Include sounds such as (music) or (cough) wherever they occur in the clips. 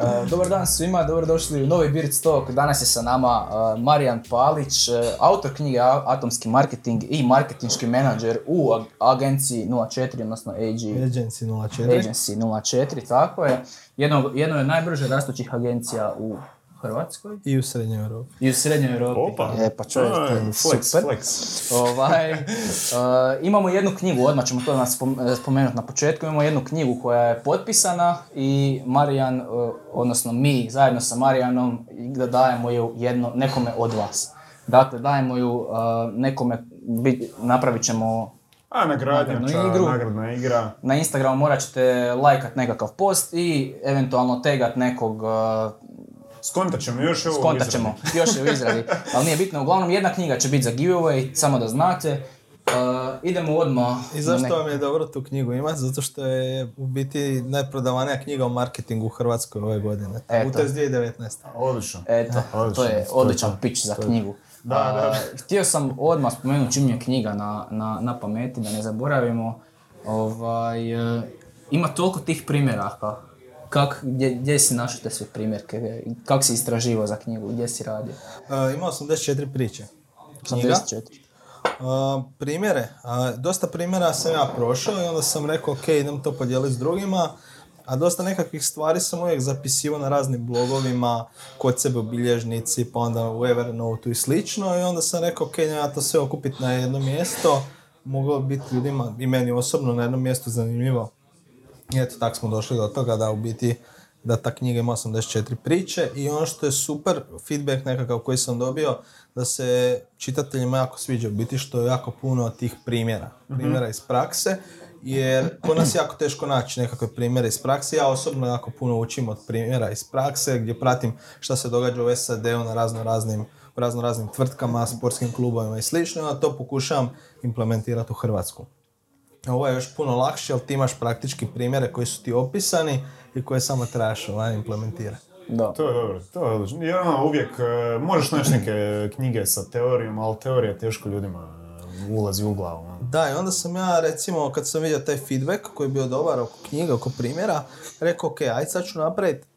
Uh, Dobar dan svima, dobrodošli u novi Beard Talk. Danas je sa nama uh, Marijan Palić, uh, autor knjige Atomski marketing i marketinški menadžer u ag- agenciji 04, odnosno AG Agency 04. Agency 04, tako je. Jedno, jedno od najbrže rastućih agencija u Hrvatskoj I u Srednjoj Europi. i u Srednjoj Europi. Opa. E, pa čovjek, to je flex, super. flex. Ovaj, uh, imamo jednu knjigu, odmah ćemo to nas spom- spomenuti na početku, imamo jednu knjigu koja je potpisana i Marijan, uh, odnosno mi zajedno sa Marijanom da dajemo ju jedno, nekome od vas. Dakle, dajemo ju uh, nekome, bi- napravit ćemo A, nagradnjača, Nagradnu igru. nagradna igra. na Instagramu morat ćete lajkat nekakav post i eventualno tegat nekog uh, Skontat ćemo još ovo u izradi. ćemo, (laughs) još je u izradi, ali nije bitno. Uglavnom, jedna knjiga će biti za giveaway, samo da znate. Uh, idemo odmah. I zašto vam je dobro tu knjigu imati? Zato što je u biti najprodavanija knjiga o marketingu u Hrvatskoj ove godine. Eto. U to je 2019. Odlično. Eto, Odlično, to je je odličan pitch za To je- knjigu. Da, da. Uh, htio sam odmah spomenuti čim je knjiga na, na, na pameti, da ne zaboravimo. Ovaj, uh, ima toliko tih primjeraka. Kak, gdje, gdje si našao te sve primjerke? Kako si istraživao za knjigu? Gdje si radio? Uh, ima 84 priče. Knjiga. 84. Uh, primjere. A, dosta primjera sam ja prošao i onda sam rekao ok, idem to podijeliti s drugima. A dosta nekakvih stvari sam uvijek zapisivao na raznim blogovima, kod sebe u bilježnici, pa onda u Evernote i slično. I onda sam rekao ok, ja to sve okupiti na jedno mjesto. Moglo bi biti ljudima i meni osobno na jednom mjestu zanimljivo. I eto, tako smo došli do toga da u biti da ta knjiga ima 84 priče i ono što je super feedback nekakav koji sam dobio da se čitateljima jako sviđa u biti što je jako puno tih primjera, primjera iz prakse jer kod nas je jako teško naći nekakve primjere iz prakse. Ja osobno jako puno učim od primjera iz prakse gdje pratim šta se događa u SAD-u na razno raznim razno raznim tvrtkama, sportskim klubovima i slično, a to pokušavam implementirati u Hrvatsku. Ovo je još puno lakše, ali ti imaš praktički primjere koji su ti opisani i koje samo trebaš ovaj, implementirati. Da. To je dobro, to je odlično. Jer ono, uvijek e, možeš naći neke knjige sa teorijom, ali teorija teško ljudima e, ulazi u glavu. ono. Da, i onda sam ja, recimo, kad sam vidio taj feedback koji je bio dobar oko knjiga, oko primjera, rekao, ok, ajde sad ću napraviti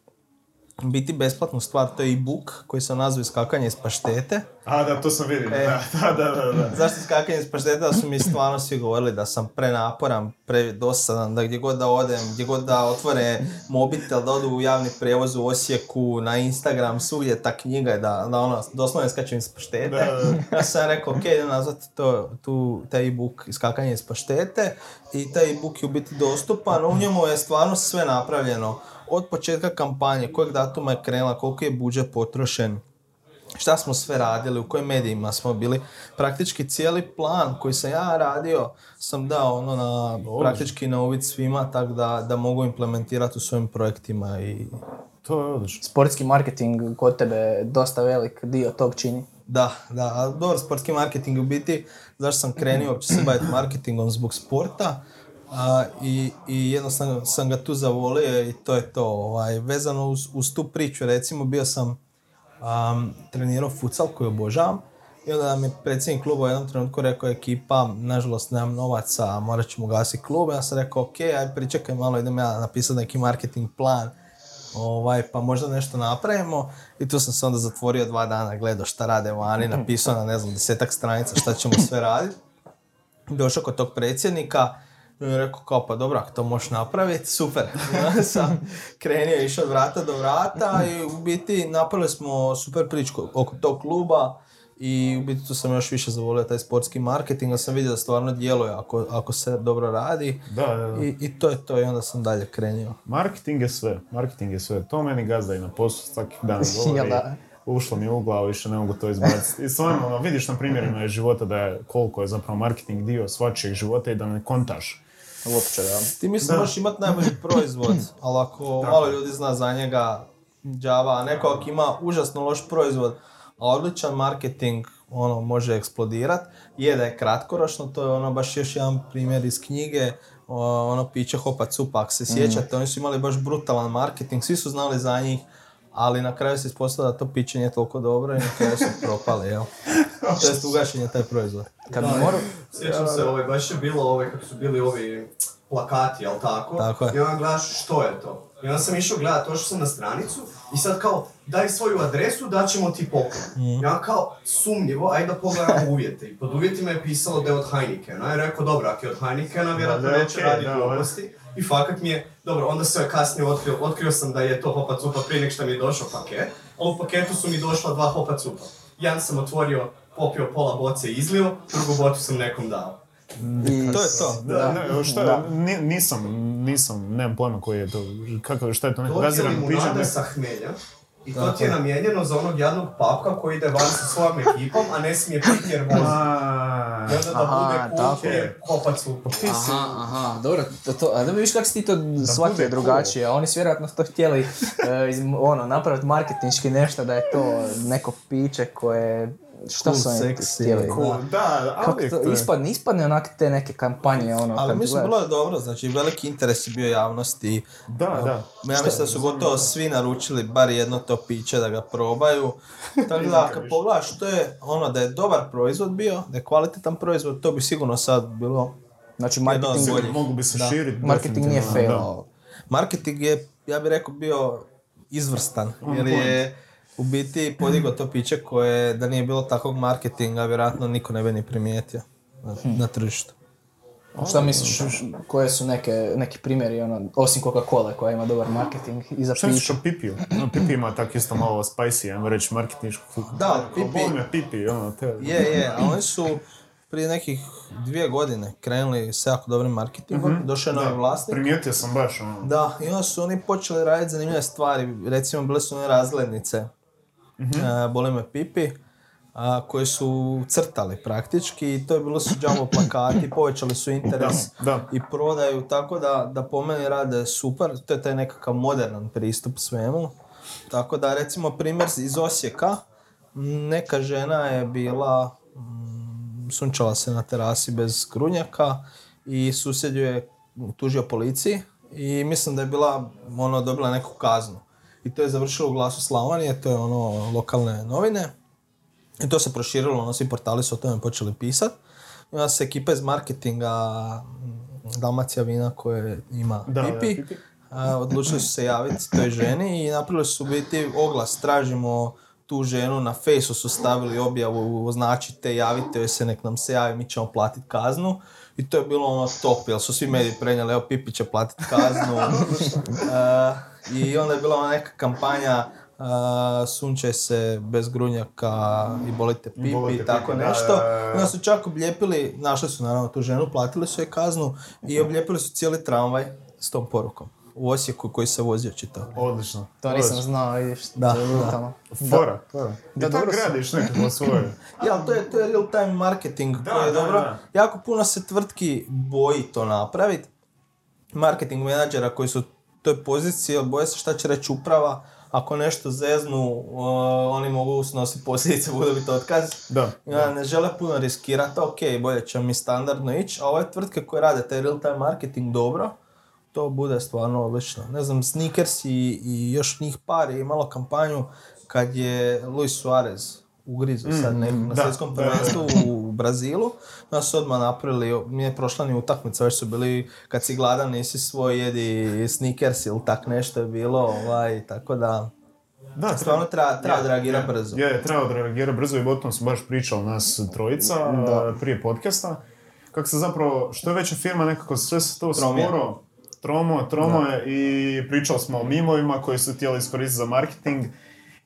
biti besplatnu stvar, to je e-book koji sam nazvao iskakanje iz paštete. A, da, to sam vidio. E. Da, (laughs) da, da, da. Zašto iskakanje iz paštete? Da su mi stvarno svi govorili da sam prenaporan, predosadan, da gdje god da odem, gdje god da otvore mobitel, da odu u javni prijevoz u Osijeku, na Instagram, svugdje ta knjiga je da, da ono, doslovno iskačem iz paštete. Da, da, Ja sam rekao, ok, idem nazvati to, tu, taj e-book iskakanje iz paštete i taj e-book je u biti dostupan, u njemu je stvarno sve napravljeno. Od početka kampanje, kojeg datuma je krenula, koliko je budžet potrošen, šta smo sve radili, u kojim medijima smo bili. Praktički cijeli plan koji sam ja radio sam dao ono na, praktički na uvid svima, tako da, da mogu implementirati u svojim projektima i To je odlično. Sportski marketing kod tebe dosta velik dio tog čini. Da, da, a dobro, sportski marketing u biti, zašto sam krenio uopće se baviti marketingom zbog sporta a, i, i jednostavno sam ga tu zavolio i to je to. Ovaj, vezano uz, uz tu priču, recimo bio sam um, trenirao futsal koji obožavam i onda nam je predsjednik kluba u jednom trenutku rekao ekipa, nažalost nemam novaca, morat ćemo gasiti klub. Ja sam rekao ok, aj pričekaj malo, idem ja napisati neki marketing plan ovaj, pa možda nešto napravimo. I tu sam se onda zatvorio dva dana, gledao šta rade vani, napisao na ne znam desetak stranica šta ćemo sve raditi. Došao kod tog predsjednika i on je rekao kao pa dobro, ako to možeš napraviti, super. (laughs) Onda sam krenio, išao od vrata do vrata i u biti napravili smo super priču oko tog kluba i u biti tu sam još više zavolio taj sportski marketing, a sam vidio da stvarno djeluje ako, ako se dobro radi. Da, da, da. I, I to je to i onda sam dalje krenio. Marketing je sve, marketing je sve. To meni gazda i na poslu svaki dan (laughs) govori. da? Ušlo mi u glavu, više ne mogu to izbaciti. I stvarno, vidiš na primjerima iz života da je koliko je zapravo marketing dio svačijeg života i da ne kontaš. Uopće, da. Ti mislim možeš imati najbolji (clears throat) proizvod, ali ako malo ljudi zna za njega džava, a neko ako ima užasno loš proizvod, a odličan marketing, ono, može eksplodirat. Je da je kratkoročno, to je ono baš još jedan primjer iz knjige, ono piće Hopa Cupa, ako se sjećate, oni su imali baš brutalan marketing, svi su znali za njih, ali na kraju se ispostavilo da to piće nije toliko dobro i na kraju su propali, jel? to je taj proizvod. Kad Da, moram... Sjećam se, ovaj, baš je bilo ovaj, kako su bili ovi plakati, jel tako? Tako je. I onda gledaš što je to. I onda sam išao gledat, došao sam na stranicu i sad kao, daj svoju adresu, da ćemo ti poklon. I onda kao, sumnjivo, ajde da pogledamo uvjete. I pod uvjetima je pisalo da je od Heinekena. I rekao, dobro, ako je od Heinekena, vjerojatno da je neće raditi da, gluposti. I fakat mi je, dobro, onda se kasnije otkrio, otkrio sam da je to hopa cupa prije nek što mi je došao paket. A u paketu su mi došla dva hopa cupa. Jedan sam otvorio, popio pola boce i izlio, drugu bocu sam nekom dao. I... To je to. Da, ne, šta, Da. ni- nisam, nisam, nemam pojma koji je to, kako, šta je to neko limunada ne- sa hmelja. I to ti je namijenjeno za onog jadnog papka koji ide van sa svojom ekipom, a ne smije piti jer vozi. A, I onda da Aha, bude tako cool je kopat supu. Aha, aha, dobro, to, to, a da vidiš kako si ti to shvatio drugačije, oni su vjerojatno to htjeli (laughs) e, iz, ono, napraviti marketinški nešto da je to neko piće koje, šta Cool, su oni sexy, htjeli? cool, da, Kako ali to ispadne, ispadne onak te neke kampanje, ono, Ali mislim, bilo je dobro, znači veliki interes je bio javnosti. Da, da. Ja mislim da su gotovo svi naručili bar jedno to piće da ga probaju. (laughs) Tako da, kad pogledaš, to je ono da je dobar proizvod bio, da je kvalitetan proizvod, to bi sigurno sad bilo... Znači, marketing, boljih. Mogu bi se Da. širiti. marketing nije failao. Marketing je, ja bih rekao, bio izvrstan, jer je u biti podigao to piće koje, da nije bilo takvog marketinga, vjerojatno niko ne bi ni primijetio na, na tržištu. Šta misliš, koje su neke, neki primjeri, ono, osim Coca-Cola koja ima dobar marketing i za Šta misliš piće? o Pipiju? No, Pipi ima tak isto malo spicy, ajmo reći, marketinšku fuku. Da, Pipi. Pipi- me Pipi, ono, te... Je, je, a oni su prije nekih dvije godine krenuli s jako dobrim marketingom, došao je novi vlasnik. Primijetio sam baš, ono. Da, i onda su oni počeli raditi zanimljive stvari, recimo bile su one razglednice, e, boli me pipi, a, koje su crtali praktički i to je bilo su jumbo plakati, povećali su interes Da, da. i prodaju, tako da, da po meni rade super, to je taj nekakav modernan pristup svemu. Tako da recimo primjer iz Osijeka, neka žena je bila, mm, sunčala se na terasi bez grunjaka i susjed ju je tužio policiji i mislim da je bila, ono, dobila neku kaznu. I to je završilo u Glasu Slavonije, to je ono lokalne novine. I to se proširilo, ono, svi portali su o tome počeli pisati. I onda se ekipa iz marketinga mm, Dalmacija Vina koje ima Da, da, Pipi, Pipi. a, odlučili su se javiti toj ženi i napravili su biti oglas, tražimo tu ženu, na fejsu su stavili objavu, označite, javite joj se, nek nam se javi, mi ćemo platiti kaznu. I to je bilo ono top, jer su svi mediji prenijeli, evo Pipi će platiti kaznu. (laughs) E, I onda je bila ona neka kampanja uh, sunčaj se bez grunjaka i bolite pipi Bolite i tako pipi, nešto. da, onda su čak oblijepili, našli su naravno tu ženu, platili su je kaznu i oblijepili su cijeli tramvaj s tom porukom. U Osijeku koji se vozio čitao. Odlično. To nisam odlično. znao, vidiš, Da, da. Fora. Da, I tako dobro gradiš nekako svoje. (laughs) Ja, to je, to je real time marketing Da, koji je da, dobro. da. Jako puno se tvrtki boji to napraviti. Marketing menadžera koji su u toj poziciji, jer boje se šta će reći uprava. Ako nešto zeznu, uh, oni mogu snositi posljedice, (laughs) budu biti otkaz. Da. Ja, ne žele puno riskirati, ok, bolje ćemo mi standardno ići, a ove tvrtke koje rade taj real time marketing dobro, to bude stvarno odlično. Ne znam, Sneakers i, i još njih par je imalo kampanju kad je Luis Suarez ugrizo sad nekog na da, svjetskom da, da. prvenstvu u Brazilu. Onda su odmah napravili, nije prošla ni utakmica, već su bili, kad si gladan nisi svoj jedi Sneakers ili tak nešto je bilo, ovaj, tako da... Da, Stvarno treba, treba odreagirati brzo. Je, treba odreagirati brzo i o tom smo baš pričali nas trojica a, prije podcasta. Kako se zapravo, što je veća firma, nekako sve se to sporo, tromo, tromo je i pričali smo o mimovima koji su htjeli iskoristiti za marketing.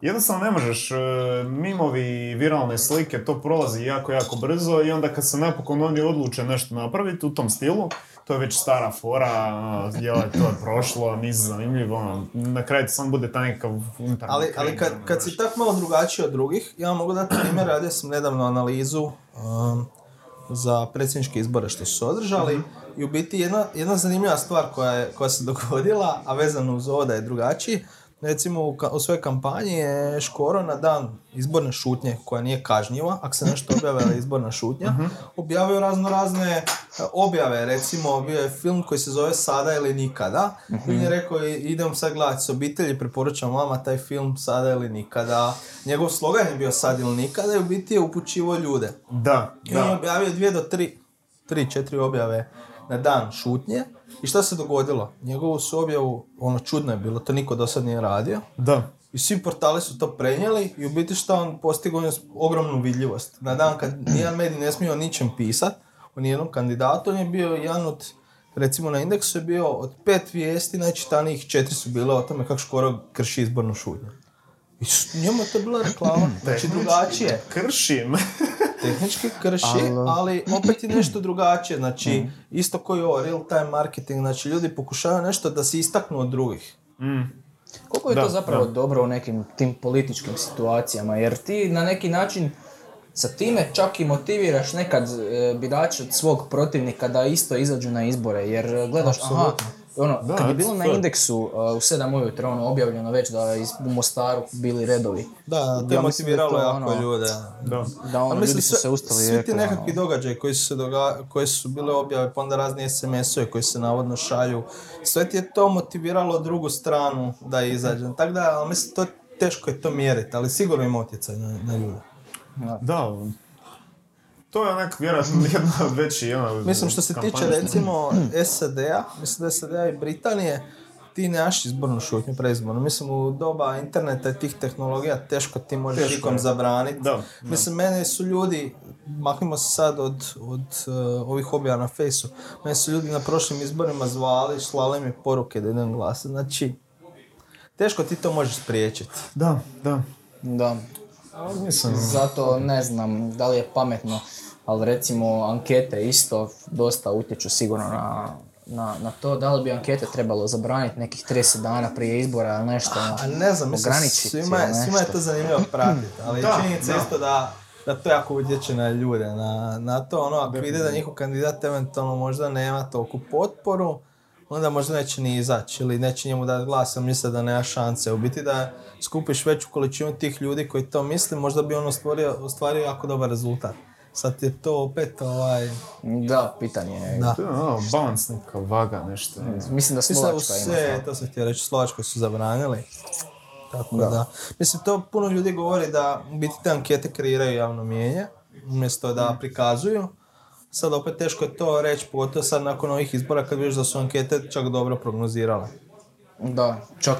Jednostavno ne možeš, e, mimovi i viralne slike, to prolazi jako, jako brzo i onda kad se napokon oni odluče nešto napraviti u tom stilu, to je već stara fora, ono, jel, to je prošlo, nisi zanimljiv, ono, na kraju ti samo bude taj nekakav unutarnji Ali, ali kad, ono, kad si tak malo drugačiji od drugih, ja vam mogu dati primjer, radio sam nedavno analizu um, za predsjedničke izbore što su se održali i u biti jedna, jedna zanimljiva stvar koja, je, koja se dogodila, a vezano uz ovo da je drugačiji, recimo u, ka- u svojoj kampanji je Škoro na dan izborne šutnje, koja nije kažnjiva, ako se nešto je izborna šutnja, objavio razno razne e, objave, recimo bio je film koji se zove Sada ili nikada, i on je rekao i- idem sad gledati s obitelji, preporučam vama taj film Sada ili nikada. Njegov slogan je bio Sad ili nikada i u biti je upućivo ljude. Da, I on je da. objavio dvije do tri, tri, četiri objave na dan šutnje. I šta se dogodilo? Njegovu su objavu, ono čudno je bilo, to niko do sad nije radio. Da. I svi portali su to prenijeli i u biti šta on postigao on je ogromnu vidljivost. Na dan kad nijedan medij ne smije o ničem pisat, o nijednom kandidatu, on je bio jedan od, recimo na indeksu je bio od pet vijesti, najčitanijih četiri su bile o tome kako Škoro krši izbornu šutnju. I njemu je to bila reklama, znači drugačije Kršim. (laughs) tehnički krši, ali opet je nešto drugačije. Znači, isto koji ovo real time marketing, znači ljudi pokušavaju nešto da se istaknu od drugih. Koliko je Da, to zapravo da. dobro u nekim tim političkim situacijama? Jer ti na neki način sa time čak i motiviraš nekad e, birače od svog protivnika da isto izađu na izbore. Jer gledaš, aha, ono, Da, kad je bilo na fair. indeksu e, u 7 ujutro ono, objavljeno već da je iz- u Mostaru bili redovi. Da, to je Ja motiviralo jako ono- ljude. Da. Da ono, ljudi su sve- se ustali Svi ti nekakvi ono, događaji koji su, se doga- koji su bile objave, pa onda razni SMS-ovi koji se navodno šalju, sve ti je to motiviralo drugu stranu da izađe. Tako da, ali mislim, to teško je to mjeriti, ali sigurno ima utjecaj na, na ljude. Da. To je onak vjerojatno jedna od većih ono, Mislim što se tiče recimo SAD-a, mislim da SAD-a i Britanije, ti nemaš izbornu šutnju preizbornu. Mislim u doba interneta i tih tehnologija teško ti možeš Teško nikom je. zabraniti. Da, da. Mislim, mene su ljudi, maknimo se sad od, od uh, ovih objava na fejsu, mene su ljudi na prošlim izborima zvali, slali mi poruke da idem glasati. Znači, teško ti to možeš spriječiti. Da, da. Da. Mislim, Zato ne znam da li je pametno, ali recimo ankete isto dosta utječu sigurno na, na, na to. Da li bi ankete trebalo zabraniti nekih 30 dana prije izbora ili nešto? A ne znam, mislim, ograničiti svima, je- svima je to zanimljivo pratiti, ali Da, činjenica je da. isto da, da to jako utječe na ljude, na, na to ono, ako vide da njihov kandidat eventualno možda nema toliku potporu, onda možda neće ni izaći ili neće njemu dati glas, misle da nema šanse. U biti da skupiš veću količinu tih ljudi koji to misle, možda bi on ostvario, ostvario jako dobar rezultat. Sad je to opet ovaj... Da, pitanje je. Da. to je ono, balans neka vaga, nešto. Mislim da Mislim da Slovačka ima. sve, to sam htio reći, Slovačkoj su zabranili. Tako da. Mislim, to puno ljudi govori da biti te ankete kreiraju javno mijenje, umjesto da prikazuju. Sad opet teško je to reći, pogotovo sad nakon ovih izbora kad vidiš da su ankete čak dobro prognozirale. Da, čak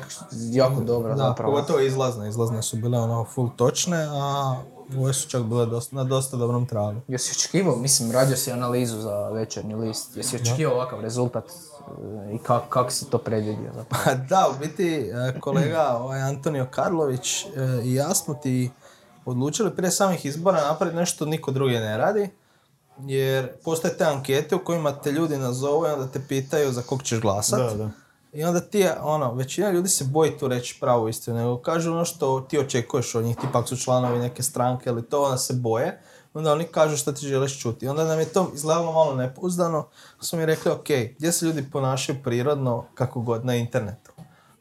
jako dobro Da, zapravo. pogotovo izlazne, izlazne su bile ono full točne, a ove su čak bile dosta, na dosta dobrom tragu. Jesi očekivao, mislim, radio si analizu za večernji list, jesi očekivao ovakav rezultat e, i kako kak si to predvidio zapravo? Pa da, u biti e, kolega (clears throat) ovaj Antonio Karlović e, i ja smo ti odlučili prije samih izbora napraviti nešto niko drugi ne radi. Jer postoje te ankete u kojima te ljudi nazovu i onda te pitaju za kog ćeš glasat. Da, da. I onda ti, ono, većina ljudi se boji tu reći pravu istinu, nego kažu ono što ti očekuješ od njih, tipak su članovi neke stranke ili to, onda se boje. Onda oni kažu što ti želiš čuti. Onda nam je to izgledalo malo nepouzdano. Smo mi rekli, ok, gdje se ljudi ponašaju prirodno kako god na internetu.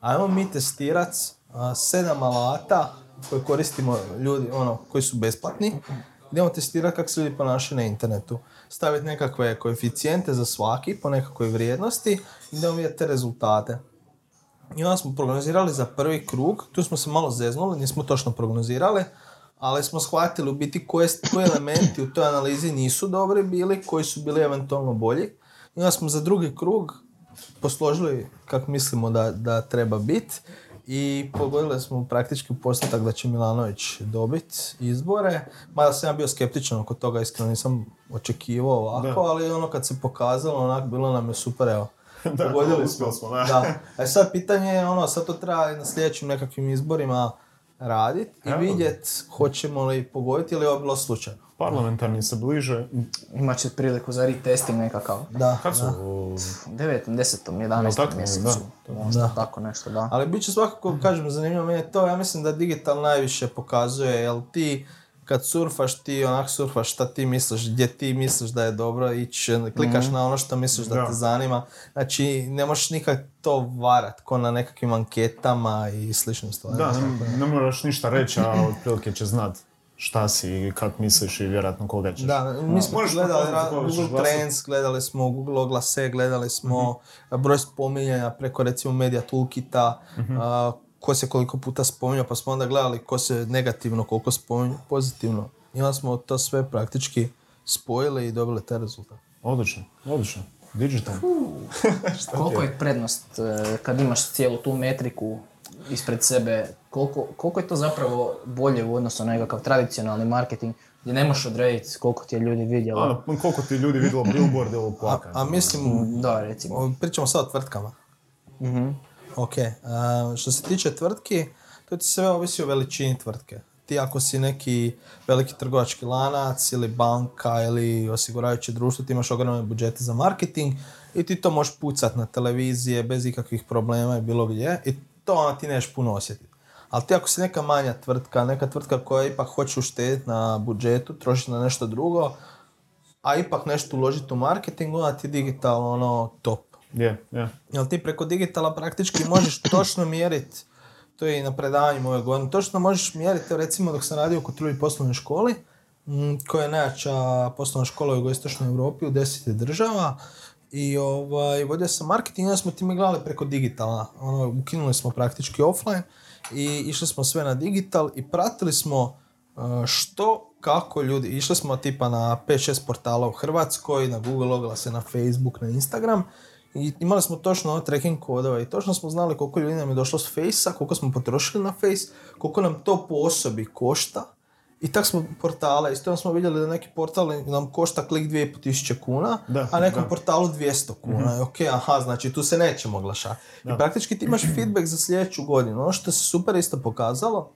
Ajmo mi testirat a, sedam alata koje koristimo ljudi, ono, koji su besplatni. Idemo testirati kako se ljudi ponašaju na internetu. Staviti nekakve koeficijente za svaki po nekakvoj vrijednosti i te rezultate. I onda smo prognozirali za prvi krug, tu smo se malo zeznuli, nismo točno prognozirali, ali smo shvatili u biti koje, koji elementi u toj analizi nisu dobri bili, koji su bili eventualno bolji. I onda smo za drugi krug posložili kako mislimo da, da treba biti i pogodili smo praktički u postotak da će Milanović dobiti izbore. Mada sam ja bio skeptičan oko toga, iskreno nisam očekivao ovako, Da. ali ono kad se pokazalo, onak bilo nam je super, evo. (laughs) Da, Pogodili uspjeli smo, da. da. A sad pitanje je ono, sad to treba na sljedećim nekakvim izborima raditi i Evo. vidjet hoćemo li pogoditi ili je ovo bilo slučajno. Parlamentarni se bliže. Imat će priliku za retesting nekakav. Da, Kad su? da. u- 9. 10. 11. tako, mjesecu. da. Tako nešto, da. Ali bit će svakako, kažem, zanimljivo meni je to, ja mislim da digital najviše pokazuje, jel ti kad surfaš ti onak surfaš šta ti misliš, gdje ti misliš da je dobro ići, klikaš na ono što misliš da, Da. te zanima. Znači, ne možeš nikak to varat, ko na nekakvim anketama i sličnim stvarima. Da, ne, ne moraš ništa reći, a otprilike će znat šta si i kak misliš i vjerojatno koga ćeš. Da, mi smo Možeš gledali ra- Google. Trends, gledali smo Google oglase, gledali smo Mhm. broj spominjanja preko recimo Media Toolkita, Mhm. a, ko se koliko puta spominjao, pa smo onda gledali ko se negativno, koliko spominje pozitivno. I onda smo to sve praktički spojili i dobili taj rezultat. Odlično, odlično. Digital. (laughs) Koliko je prednost e, kad imaš cijelu tu metriku ispred sebe, koliko, koliko je to zapravo bolje u odnosu na nekakav tradicionalni marketing gdje ne možeš odrediti koliko ti je ljudi vidjelo. Ono, koliko ti ljudi vidjelo billboard ili A, plakat? a mislim, Da, recimo. pričamo sad o tvrtkama. Mhm. Ok, a, što se tiče tvrtki, to ti sve ovisi o veličini tvrtke. Ti ako si neki veliki trgovački lanac ili banka ili osiguravajuće društvo, ti imaš ogromne budžete za marketing i ti to možeš pucat na televizije bez ikakvih problema i bilo gdje i to ono ti neš puno osjetiti. Ali ti ako si neka manja tvrtka, neka tvrtka koja ipak hoće uštediti na budžetu, trošiti na nešto drugo, a ipak nešto uložiti u marketing, onda ti je digital ono top. Je, je. Jel ti preko digitala praktički možeš točno mjeriti, to je i na predavanjima ove godine, točno možeš mjeriti, recimo dok sam radio u Kotrulji poslovnoj školi, koja je najjača poslovna škola u jugoistočnoj Europi u deseti država, i ovaj, vodio sam marketing, onda smo ti mi gledali preko digitala. Ono, ukinuli smo praktički offline i išli smo sve na digital i pratili smo uh, što, kako ljudi, išli smo tipa na 5-6 portala u Hrvatskoj, na Google oglase, na Facebook, na Instagram i imali smo točno ono tracking kodove i točno smo znali koliko ljudi nam je došlo s Face-a, koliko smo potrošili na Face, koliko nam to po osobi košta i tak smo portale, isto onda smo vidjeli da neki portal nam košta klik 2500 kuna, Da, a nekom da. portalu 200 kuna. I ok, aha, znači tu se nećemo oglašati. I praktički ti imaš (clears throat) feedback za sljedeću godinu. Ono što se super isto pokazalo,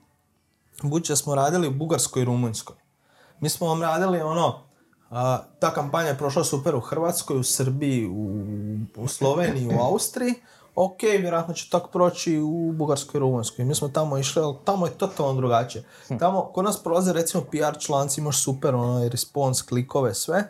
budući da smo radili u Bugarskoj i Rumunjskoj. Mi smo vam radili ono, a, ta kampanja je prošla super u Hrvatskoj, u Srbiji, u, u Sloveniji, u Austriji. Ok, vjerojatno će tako proći u Bugarskoj i Rumunjskoj. Mi smo tamo išli, ali tamo je totalno drugačije. Tamo, kod nas prolaze recimo PR članci, imaš super ono, response, klikove, sve.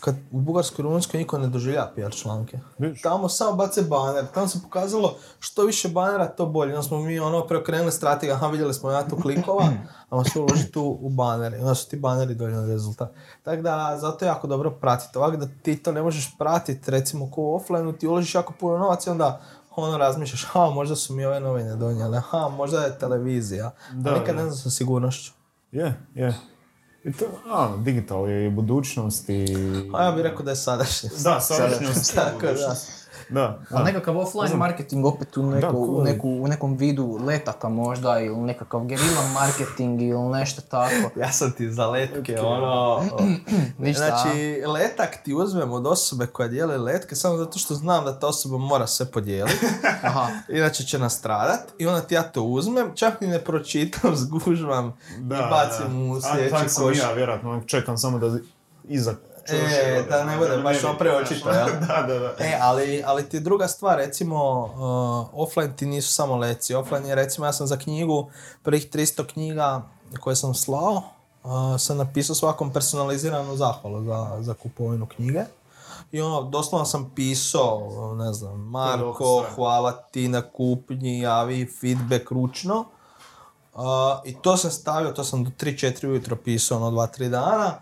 Kad u Bugarskoj i Rumunjskoj niko ne doživlja PR članke. Vidiš. Tamo samo bace baner. Tamo se pokazalo što više banera, to bolje. Onda smo mi ono preokrenuli strategiju, aha vidjeli smo ja tu klikova, a sve uložiti u, u baner. I onda su ti baneri donijeli rezultat. Tako da, zato je jako dobro pratiti. Ovako da ti to ne možeš pratiti, recimo ko u offline ti uložiš jako puno novaca i onda ono razmišljaš, ha, možda su mi ove novine donijele, ha, možda je televizija. Da, a nikad ne znam sa sigurnošću. Je, je. I to, a, digital je i budućnost i... A ja bih rekao da je sadašnjost. Da, sadašnjost. (laughs) Tako da. Da, Ali da. nekakav offline marketing opet u, neko, u, cool. neku, u nekom vidu letaka možda ili nekakav gerila marketing ili nešto tako. (laughs) Ja sam ti za letke, ono... (clears throat) (clears throat) Ništa. Znači, letak ti uzmem od osobe koja dijeli letke samo zato što znam da ta osoba mora sve podijeliti. (laughs) Aha. Inače će nastradat i onda ti ja to uzmem, čak ni ne pročitam, (laughs) zgužvam Da, i bacim da. u sljedeći A, koš. ja, vjerojatno. Čekam samo da iza E, da ne bude baš opre očito, jel? da, da, da. E, ali, ali ti druga stvar, recimo, uh, offline ti nisu samo leci. Offline je, recimo, ja sam za knjigu, prvih 300 knjiga koje sam slao, uh, sam napisao svakom personaliziranu zahvalu za, za kupovinu knjige. I ono, doslovno sam pisao, ne znam, Marko, hvala ti na kupnji, javi feedback ručno. Uh, I to sam stavio, to sam do 3-4 ujutro pisao, ono 2-3 dana.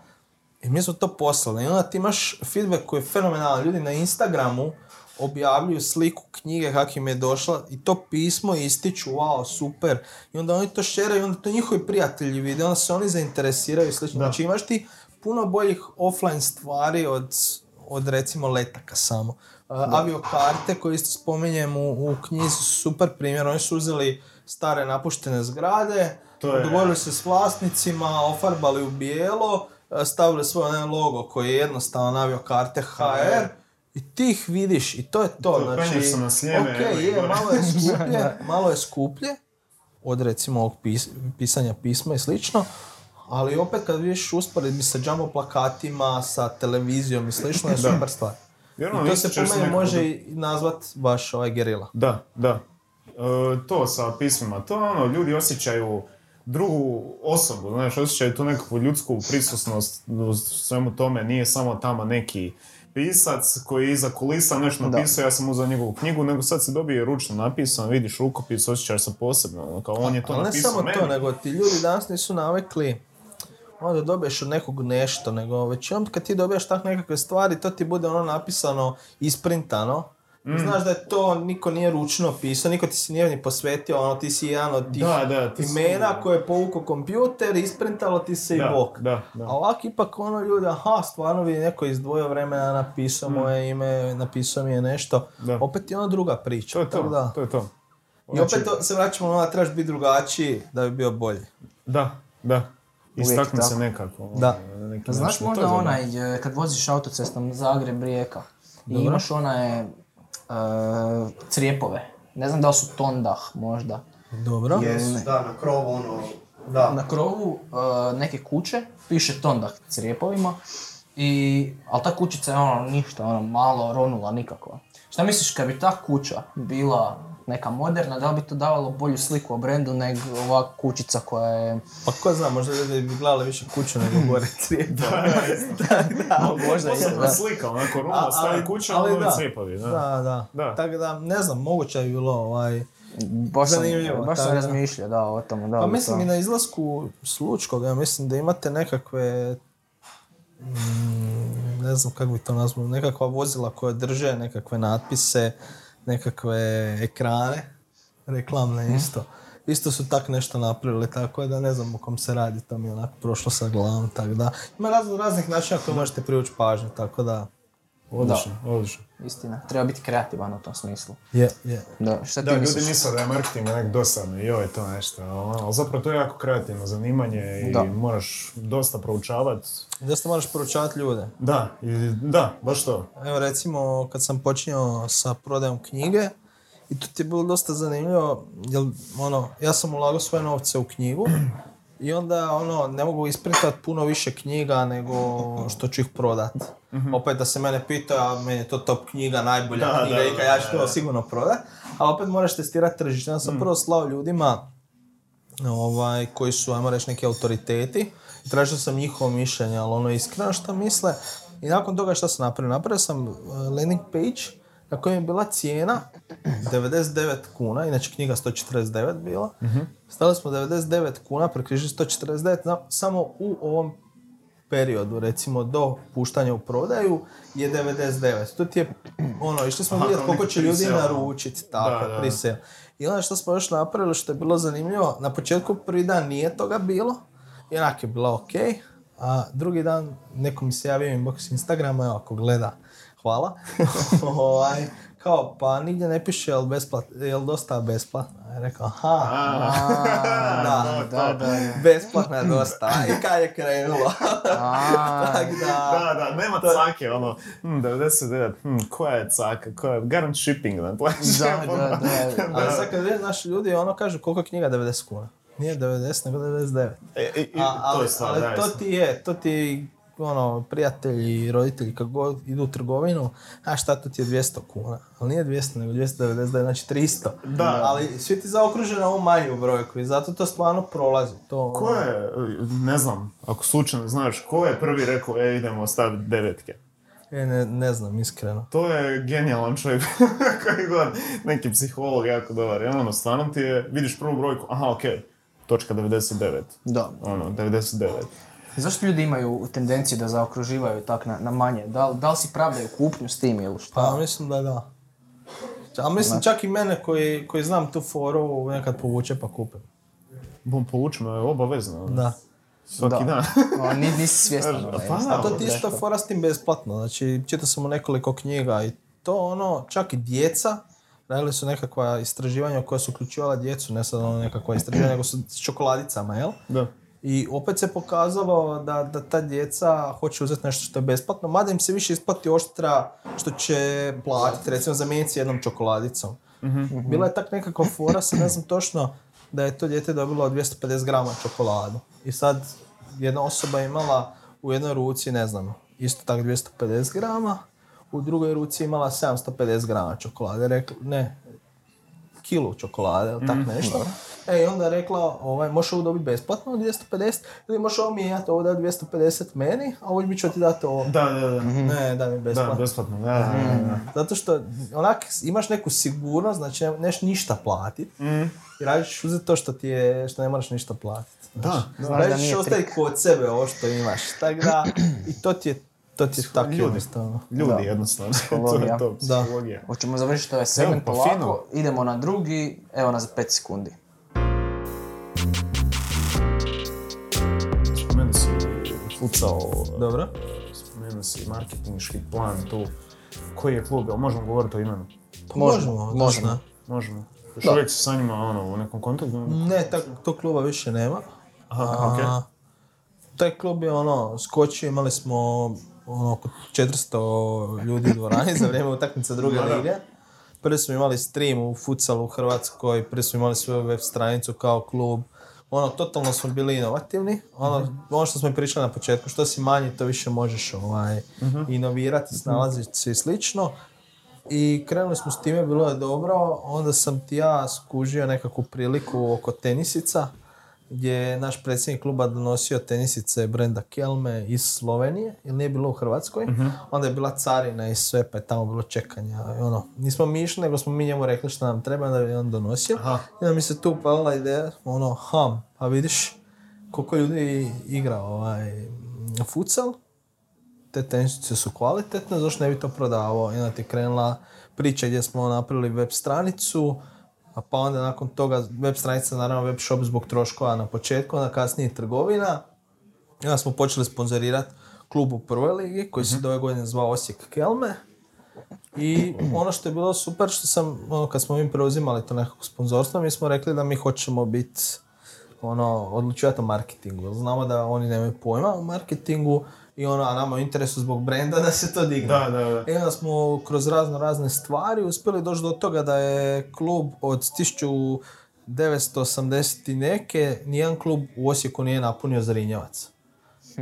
I mi smo to poslali. I onda ti imaš feedback koji je fenomenalan. Ljudi na Instagramu objavljuju sliku knjige kak im je došla i to pismo ističu, wow, super. I onda oni to šeraju i onda to njihovi prijatelji vide, onda se oni zainteresiraju i slično. Da. Znači imaš ti puno boljih offline stvari od, od recimo letaka samo. Uh, aviokarte koje isto spominjem u, u knjizi su super primjer. Oni su uzeli stare napuštene zgrade, To je- dogovorili se s vlasnicima, ofarbali u bijelo, stavili svoj onaj logo koji je jednostavan aviokarte HR i ti ih vidiš i to je to. To znači, na i je, gore. malo je (laughs) skuplje, malo je skuplje od recimo ovog pis- pisanja pisma i slično, ali opet kad vidiš usporedbi sa jumbo plakatima, sa televizijom i slično je (laughs) super stvar. Jer ono, I to se po meni može i nazvat baš ovaj gerila. Da, da. E, to sa pismima, to ono, ljudi osjećaju drugu osobu, znaš, osjećaj tu nekakvu ljudsku prisutnost u svemu tome, nije samo tamo neki pisac koji je iza kulisa nešto Da. napisao, ja sam uzeo njegovu knjigu, nego sad se dobije ručno napisan, vidiš rukopis, osjećaš se posebno, ono, kao on je to Ali ne samo meni. to, nego ti ljudi danas nisu navikli onda dobiješ od nekog nešto, nego većinom kad ti dobiješ tak nekakve stvari, to ti bude ono napisano, isprintano. Mm. Znaš da je to, niko nije ručno pisao, niko ti se nije ni posvetio, ono ti si jedan od tih Da, da, ti si- imena koje je povukao kompjuter, isprintalo ti se i bok. da, da. A ovako ipak ono ljudi, aha, stvarno bi neko izdvojio vremena, napisao moje ime, napisao mi je nešto. Mm. Da. Opet je ono druga priča. To je to, da. to je to. I opet to, se vraćamo na ono da trebaš biti drugačiji da bi bio bolji. Da, da. Istakni se nekako. ono, Da. neki Znaš način, to možda onaj, e, kad voziš autocestom Zagreb-Rijeka i imaš onaj e, crijepove. Ne znam da li su Tondah možda. Dobro. Jesu, da, na krovu ono, da. Na krovu e, neke kuće piše Tondah crijepovima. I, ali ta kućica je ono ništa, ono malo ronula nikako. Šta misliš kad bi ta kuća bila neka moderna, da li bi to davalo bolju sliku o brendu nego ova kućica koja je... Pa ko zna, možda ljudi bi gledali više kuću nego (laughs) gore crijepa. (laughs) možda isto, Posebna da. slika, onako ruma, stari ali- kuća, ali ali da. da. Da, da. Da. Tako da, ne znam, moguće je bilo ovaj... Baš sam, baš sam da. razmišljao, da, o tome. Da, Pa li mislim to- i na izlasku Slučkog, ja mislim da imate nekakve mm, ne znam kako bi to nazvao, nekakva vozila koja drže nekakve natpise, nekakve ekrane, reklamne isto. Isto su tak nešto napravili, tako da ne znam o kom se radi, to mi je onako prošlo sa glavom, tako da. Ima razno raznih načina koji možete privući pažnju, tako da. Odlično, odlično. Istina, treba biti kreativan u tom smislu. Je, je. Da, šta Da, ti ljudi misle da je marketing nek dosadno i je to nešto, ono, ali zapravo to je jako kreativno zanimanje i Da. moraš dosta proučavati. Dosta moraš poručavati ljude. Da, i, da, baš to. Evo recimo kad sam počinjao sa prodajom knjige i to ti je bilo dosta zanimljivo jer ono, ja sam ulagao svoje novce u knjigu i onda ono, ne mogu isprintati puno više knjiga nego što ću ih prodat. Opet da se mene pita, a meni je to top knjiga, najbolja Da, knjiga da, i ja ću to sigurno prodat. A opet moraš testirati tržište. Onda sam prvo slao ljudima ovaj, koji su, ajmo reći, neki autoriteti. Tražio sam njihovo mišljenje, ali ono iskreno što misle. I nakon toga što sam napravio? Napravio sam uh, landing page na kojem je bila cijena (clears throat) 99 kuna, inače knjiga 149 bila. Stavili smo 99 kuna, prekrižili 149, na- samo u ovom periodu, recimo do puštanja u prodaju, je 99. To ti je, ono, išli smo vidjeti koliko će ljudi naručiti, tako, Da, da. pre-sale. I onda što smo još napravili, što je bilo zanimljivo, na početku prvi dan nije toga bilo, i onak je bilo ok, a drugi dan neko mi se javio inbox Instagrama, evo ako gleda, hvala, (laughs) ovaj, kao, pa nigdje ne piše jel, besplat, jel dosta besplatno. Ja rekao, aha, (laughs) da, da, da. besplatno je dosta. I kad je krenulo. A, (laughs) tak da, Da, da, nema cake, ono, hm, 99, hm, koja je caka, koja je, garant shipping, ne plaćaš. da, da, da. Ali sad kad vidim naši ljudi, ono kažu koliko je knjiga 90 kuna. Nije 90, nego 99. E, i, i, A, to ali, je stvar, ali da, to ti je, to ti ono, prijatelji roditelji kad god idu u trgovinu, a šta to ti je 200 kuna. Ali nije 200, nego 299, znači 300. Da. Ali svi ti zaokruže na ovu manju brojku i zato to stvarno prolazi. To, Ko je, ne znam, ako slučajno znaš, ko je prvi rekao, e, idemo staviti devetke? E, ne, ne znam, iskreno. To je genijalan čovjek, (laughs) koji god, neki psiholog jako dobar. I ono, stvarno ti je, vidiš prvu brojku, aha, okej, točka 99. Da. Ono, 99. Zašto ljudi imaju tendenciju da zaokruživaju tak na, na manje? Da, da li si pravdaju kupnju s tim ili šta? Pa mislim da da. A mislim čak i mene koji, koji znam tu foru nekad povuče pa kupim. Bom je obavezno. Da. Svaki Da. dan. (laughs) O, ni- nisi svjestan. Pa ovaj, da. jednostavno. A to ti isto fora s tim besplatno. Znači, čitao sam u nekoliko knjiga i to ono, čak i djeca, radili su nekakva istraživanja koja su uključivala djecu, ne sad ono nekakva istraživanja, nego su s čokoladicama, jel? Da. I opet se pokazalo da, da ta djeca hoće uzeti nešto što je besplatno, mada im se više isplati oštra što će platiti, recimo zamijeniti s jednom čokoladicom. Bila je tak nekakva fora, sad ne znam točno, da je to dijete dobilo 250 grama čokoladu. I sad jedna osoba je imala u jednoj ruci, ne znam, isto tak 250 grama, u drugoj ruci imala 750 grama čokolade. Rekli, ne, kilu čokolade ili tak nešto. E, i onda je rekla, ovaj, možeš ovo dobiti besplatno, 250, ili možeš ovo mijenjati, ovo da 250 meni, a ovo mi ću ti dati ovo. Da, da, da. Ne, da mi Da, besplatno. besplatno, da, da, da, da. Zato što onak imaš neku sigurnost, znači ne- neš ništa platiti. I radiš uzeti to što ti je, što ne moraš ništa platiti. Da, da. Znaš da Radiš nije ostaviti kod sebe ovo što imaš. Tako da, i to ti je, to tako Ljudi. jednostavno. Ljudi Da. jednostavno. (laughs) to Psihologija. je to, Da. psihologija. Hoćemo završiti ovaj segment pa polako, fino. idemo na drugi, evo nas za 5 sekundi. Spomenuo si futsal, Dobro. spomenuo si marketinški plan tu. Koji je klub, jel možemo govoriti o imenu? Pa Možemo, možemo, možemo. da. Možemo. Još Da. uvijek si sa njima ono, u nekom kontaktu? Ne, tak, tog kluba više nema. Aha, okej. A, Taj klub je ono, skočio, imali smo ono, oko 400 ljudi u dvorani za vrijeme utakmice druge lige. Prvi smo imali stream u futsalu u Hrvatskoj, prvi smo imali svoju web stranicu kao klub. Ono, totalno smo bili inovativni. Ono, ono što smo pričali na početku, što si manji, to više možeš ovaj, inovirati, snalaziti se i slično. I krenuli smo s time, bilo je dobro. Onda sam ti ja skužio nekakvu priliku oko tenisica, gdje je naš predsjednik kluba donosio tenisice brenda Kelme iz Slovenije, jer nije bilo u Hrvatskoj. Onda je bila carina i sve, pa je tamo bilo čekanja. I ono, nismo mi išli, nego smo mi njemu rekli što nam treba, da je on donosio. Aha. I onda mi se tu upalila ideja, ono, ham, pa vidiš koliko ljudi igra ovaj, futsal, te tenisice su kvalitetne, zašto ne bi to prodavao? I onda ti krenula priča gdje smo napravili web stranicu, pa onda nakon toga web stranica, naravno web shop zbog troškova na početku, onda kasnije trgovina. I onda smo počeli sponzorirati klub u prvoj ligi koji se do ove godine zvao Osijek Kelme. I ono što je bilo super, što sam, ono, kad smo mi preuzimali to nekako sponzorstvo, mi smo rekli da mi hoćemo biti ono, odlučivati o marketingu. Znamo da oni nemaju pojma o marketingu i ono, a nama je u interesu zbog brenda da se to digne. Da, da, da. I onda smo kroz razno razne stvari uspjeli doći do toga da je klub od 1980 i neke, nijedan klub u Osijeku nije napunio Zrinjevac.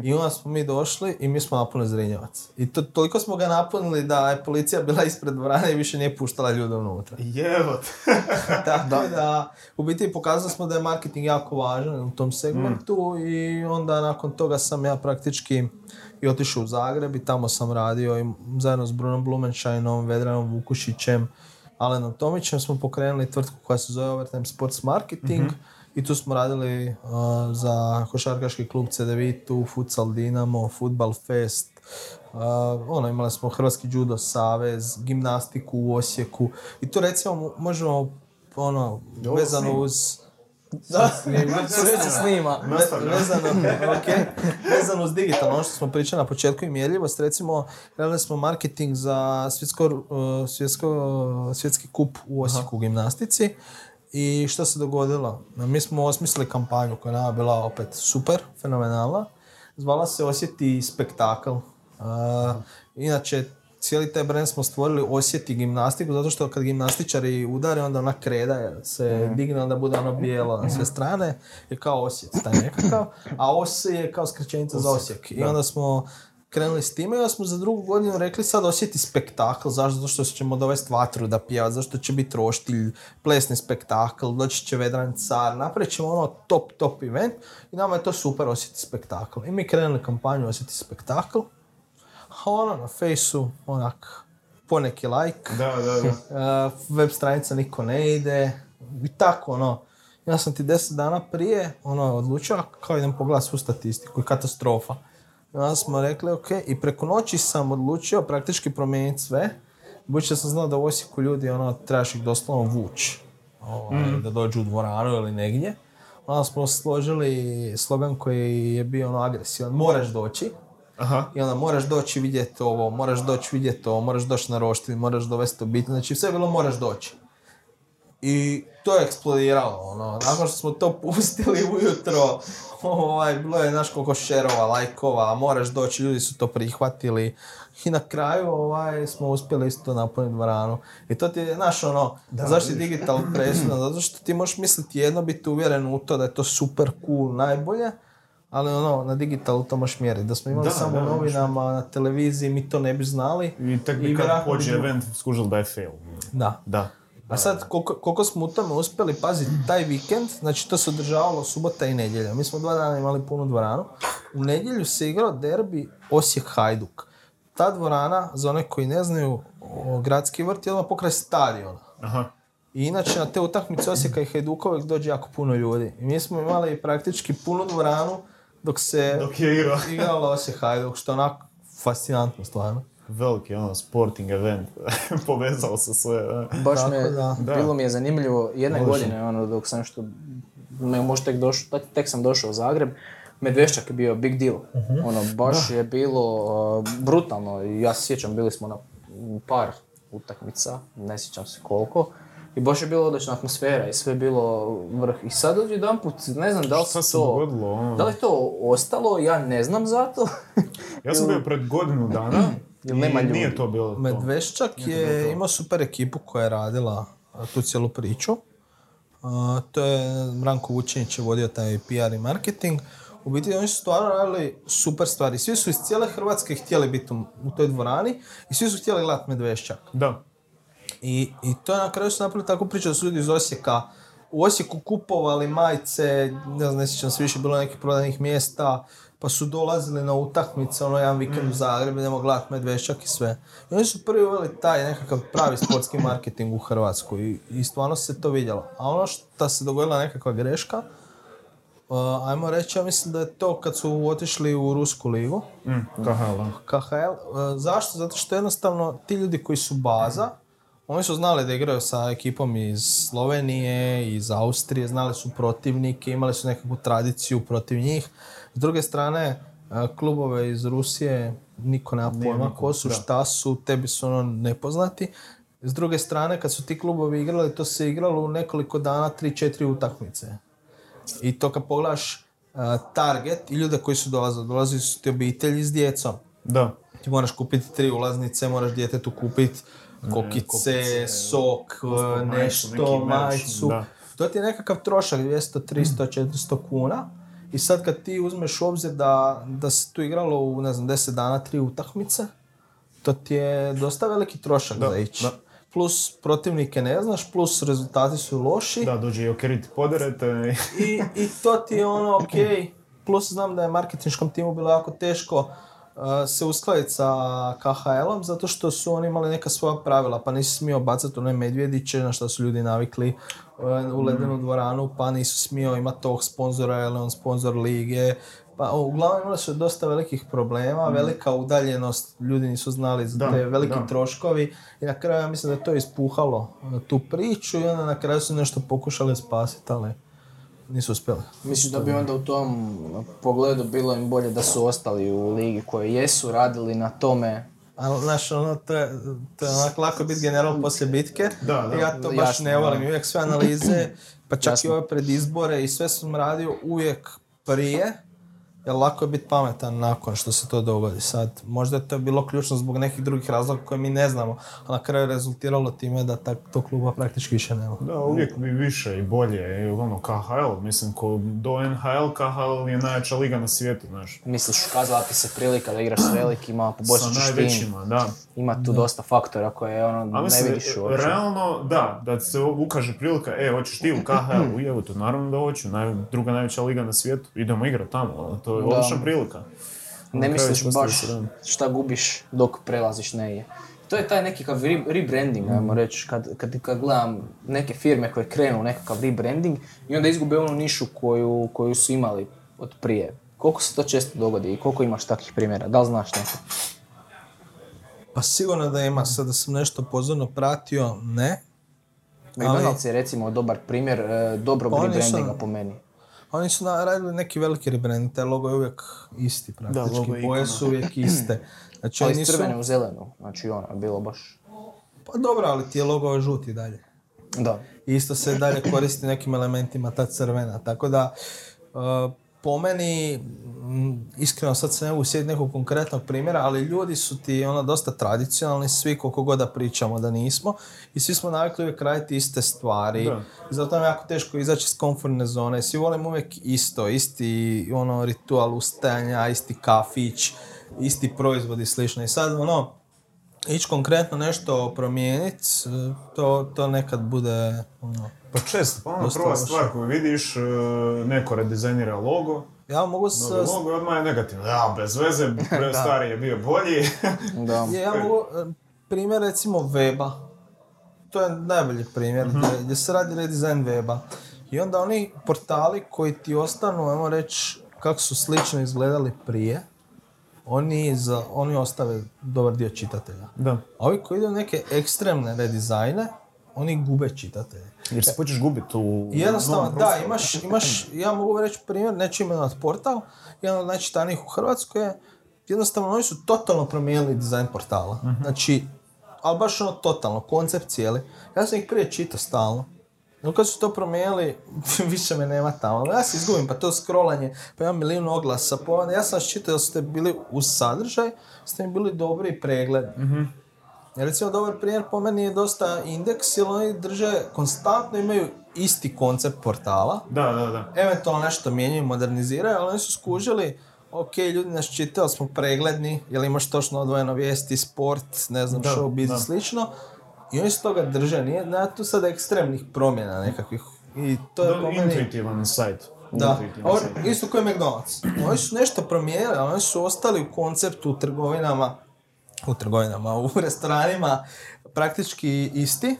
I onda smo mi došli i mi smo napunili Zrinjevac. I to, toliko smo ga napunili da je policija bila ispred dvorane i više nije puštala ljude unutra. Jebot. (laughs) Tako da, u biti pokazali smo da je marketing jako važan u tom segmentu i onda nakon toga sam ja praktički i otišao u Zagreb i tamo sam radio i zajedno s Brunom Blumenšajnom, Vedranom Vukušićem, Alenom Tomićem smo pokrenuli tvrtku koja se zove Overtime Sports Marketing i tu smo radili uh, za košarkaški klub CDVitu, Futsal Dinamo, Futbal Fest, uh, ono, imali smo Hrvatski judo savez, gimnastiku u Osijeku i to recimo mo- možemo ono, vezano uz... Da, Sve (laughs) se snima. (laughs) Vezano, ok, vezano uz digitalno, ono što smo pričali na početku i mjerljivost, recimo radili smo marketing za svjetsko, uh, svjetsko, svjetski kup u Osijeku u gimnastici i što se dogodilo? Mi smo osmislili kampanju koja je nama bila opet super, fenomenalna. Zvala se Osjeti spektakl. Uh, inače, cijeli taj brand smo stvorili Osjeti gimnastiku, zato što kad gimnastičari udare, onda ona kreda se digne, onda bude ono bijelo na sve strane, je kao Osjet taj nekakav, a Os je kao skraćenica za Osijek. I onda smo krenuli s time i onda smo za drugu godinu rekli sad osjeti spektakl, zašto? Zato što ćemo dovesti vatru da pjeva, zašto će biti roštilj, plesni spektakl, doći će Vedran car, napravit ćemo ono top, top event i nama je to super osjeti spektakl. I mi krenuli kampanju osjeti spektakl, ono na fejsu, onak, poneki like, Da, da, da. Uh, (laughs) web stranica niko ne ide i tako ono. Ja sam ti deset dana prije ono, odlučio, kao idem pogledat svu statistiku i katastrofa. I onda smo rekli, ok, i preko noći sam odlučio praktički promijeniti sve, budući da sam znao da u Osijeku ljudi, ono, trebaš ih doslovno vući, ovaj, da dođu u dvoranu ili negdje. Onda smo složili slogan koji je bio ono agresivan, moraš doći, Aha. i onda moraš doći vidjeti ovo, moraš doći vidjeti ovo, moraš doći na roštilj, moraš dovesti obitelj, znači sve je bilo moraš doći. I to je eksplodiralo, ono, nakon što smo to pustili ujutro, ovaj, bilo je, znaš, koliko šerova, lajkova, moraš doći, ljudi su to prihvatili. I na kraju, ovaj, smo uspjeli isto napuniti dvoranu. I to ti je, znaš, ono, zašto je digital presudan? (clears throat) Zato što ti možeš misliti jedno, biti uvjeren u to da je to super cool, najbolje, ali ono, na digitalu to možeš mjeriti. Da smo imali Da, samo da, u novinama, na televiziji, mi to ne bi znali. I tek bi kad vjerojatno pođe bi- event skužili da je fail. Da. Da. A sad, koliko, koliko smo u tome uspjeli, pazi, taj vikend, znači to se održavalo subota i nedjelja. Mi smo dva dana imali punu dvoranu. U nedjelju se igrao derbi Osijek-Hajduk. Ta dvorana, za one koji ne znaju, o, gradski vrt je odmah pokraj stadiona. Aha. I inače na te utakmice Osijeka i Hajduka uvijek dođe jako puno ljudi. I mi smo imali praktički punu dvoranu dok se Dok je igrao. (laughs) igralo Osijek Hajduk, što je onako fascinantno stvarno. Veliki ono sporting event. (laughs) Povezalo se sve. da. Baš Tako me, da. bilo mi je zanimljivo jedne Može. godine, ono, dok sam što, me, možda tek, došao, tek, tek sam došao u Zagreb, Medvešćak je bio big deal. Ono, baš je bilo uh, brutalno. I ja se sjećam, bili smo na par utakmica, ne sjećam se koliko. I baš je bilo odlična atmosfera i sve je bilo vrh. I sad odjedan put, ne znam da li Šta se to... dogodilo? Ono? Da li je to ostalo, ja ne znam za to. (laughs) Ja sam bio pred godinu dana (clears throat) i nema ljudi? nije to bilo to. Medveščak je imao super ekipu koja je radila tu cijelu priču. A, to je Branko Vučinić je vodio taj PR i marketing. U biti oni su stvarno radili super stvari. Svi su iz cijele Hrvatske htjeli biti u, u toj dvorani i svi su htjeli gledati Medveščak. Da. I, I to je na kraju su napravili takvu priču da su ljudi iz Osijeka u Osijeku kupovali majice, ne znam, ne sjećam se više, bilo nekih prodanih mjesta, pa su dolazili na utakmice, ono jedan vikend u Zagrebu, idemo gledat Medveščak i sve. I oni su prvi uveli taj nekakav pravi sportski marketing u Hrvatsku i, i stvarno se to vidjelo. A ono što se dogodila nekakva greška, uh, ajmo reći, ja mislim da je to kad su otišli u Rusku ligu, Mm, KHL. KHL. E, Zašto? Zato što jednostavno ti ljudi koji su baza, oni su znali da igraju sa ekipom iz Slovenije, iz Austrije, znali su protivnike, imali su nekakvu tradiciju protiv njih. S druge strane, e, klubove iz Rusije niko nema pojma ko su, šta su, tebi su ono nepoznati. S druge strane, kad su ti klubovi igrali, to se igralo u nekoliko dana, 3-4 utakmice. I to kad pogledaš uh, target i ljude koji su dolazili, dolazili su ti obitelji s djecom. Da. Ti moraš kupiti tri ulaznice, moraš djetetu kupiti kokice, kokice, sok, majicu, nešto, majicu. da. To ti je nekakav trošak, 200, 300, 400 kuna. I sad kad ti uzmeš u obzir da, da se tu igralo u, ne znam, 10 dana, tri utakmice, to ti je dosta veliki trošak Da, za ići. da. Plus protivnike ne znaš, plus rezultati su loši. Da, dođe i okeriti poderete. I, I to ti je ono, ok, plus znam da je marketinškom timu bilo jako teško se uskladiti sa KHL-om, zato što su oni imali neka svoja pravila, pa nisi smio bacati one medvjediće na što su ljudi navikli uh, u ledenu dvoranu, pa nisu smio imati tog sponzora, jer je on sponzor lige, pa uglavnom imali su dosta velikih problema, velika udaljenost, ljudi nisu znali za Da, te veliki da. troškovi i na kraju ja mislim da je to ispuhalo uh, tu priču i onda na kraju su nešto pokušali spasiti, ali nisu uspjeli. Misliš da bi onda u tom pogledu bilo im bolje da su ostali u ligi koje jesu, radili na tome Ali, znaš, ono, to je, to je onako lako biti general poslije bitke. Da, da. Ja to baš Jasno, ne volim. Uvijek sve analize, pa čak Jasno. i ove predizbore i sve sam radio uvijek prije. Jer lako je biti pametan nakon što se to dogodi. Sad, možda je to bilo ključno zbog nekih drugih razloga koje mi ne znamo, a na kraju je rezultiralo time da tak, to kluba praktički više nema. Da, uvijek bi više i bolje. I ono, KHL, mislim, ko do NHL, KHL je najjača liga na svijetu, znaš. Misliš, ukazala ti se prilika da igraš s velikima, Sa poboljšat ćeš tim. najvećima, da. Ima tu dosta faktora koje ono, A ne mislim, vidiš uopće. realno, da, da se ukaže prilika, e, hoćeš ti u KHL, evo to, naravno da hoću, naj, druga najveća liga na svijetu, idemo igrat tamo, ono, to je Da. odlična prilika. Ne misliš baš šta gubiš dok prelaziš negdje. To je taj nekakav re- rebranding, ajmo reći, kad, kad, kad gledam neke firme koje krenu u nekakav rebranding i onda izgube onu nišu koju, koju su imali od prije. Koliko se to često dogodi i koliko imaš takvih primjera? Da li znaš neko? Pa sigurno da ima, sad da sam nešto pozorno pratio, ne. McDonald's je recimo dobar primjer e, dobrog Pa rebrandinga po meni. Oni su na- radili neki veliki rebrand, taj logo je uvijek isti praktički, je boje su uvijek iste. Znači (clears throat) Ali iz su... crvene u zelenu, znači ono je bilo baš... Pa dobro, ali ti je logo žuti dalje. Da. I isto se dalje koristi nekim elementima ta crvena. Tako da, uh, po meni, iskreno sad se ne mogu sjetiti nekog konkretnog primjera, ali ljudi su ti ono dosta tradicionalni, svi koliko god da pričamo da nismo. I svi smo navikli uvijek raditi iste stvari. Da. Zato nam je jako teško izaći iz komfortne zone. Svi volimo uvijek isto, isti ono ritual ustajanja, isti kafić, isti proizvodi i slično. I sad ono, ići konkretno nešto promijeniti, to, to nekad bude ono, Pa često, pa ono prva stvar koju vidiš, e, neko redizajnira logo, Ja mogu s, novi logo odmah je negativno. Ja, bez veze, (laughs) pre stari je bio bolji. Da. (laughs) je, ja mogu, e, primjer recimo weba, to je najbolji primjer gdje, gdje se radi redizajn weba. I onda oni portali koji ti ostanu, ajmo reći, kako su slično izgledali prije, oni, za, oni ostave dobar dio čitatelja. Da. A ovi koji idu neke ekstremne redizajne, oni gube čitatelje. Jer se počeš gubiti u jednostavno, da, imaš, imaš, ja mogu reći primjer, neću imenovat portal, jedan od najčitanijih u Hrvatskoj je, jednostavno oni su totalno promijenili dizajn portala. Znači, ali baš ono totalno, koncept cijeli. Ja sam ih prije čitao stalno. No kad su to promijenili, (laughs) više me nema tamo. Ja se izgubim, pa to scrollanje, pa imam milijun oglasa, pa ja sam vas čitao da ste bili uz sadržaj, ste mi bili dobri i pregledni. Jer recimo dobar primjer po meni je dosta indeks, jer oni drže, konstantno imaju isti koncept portala. Da, da, da. Eventualno nešto mijenjaju, moderniziraju, ali oni su skužili, ok, ljudi nas čitaju, ali smo pregledni, jel imaš točno odvojeno vijesti, sport, ne znam, Da, biznis, slično. I oni se toga drže, nije, nema tu sad ekstremnih promjena nekakvih. I to je Da, po meni... intuitivan sajt. Da, sajt. isto kao i McDonald's. Oni su nešto promijenili, ali oni su ostali u konceptu u trgovinama, u trgovinama, u (laughs) restoranima praktički isti.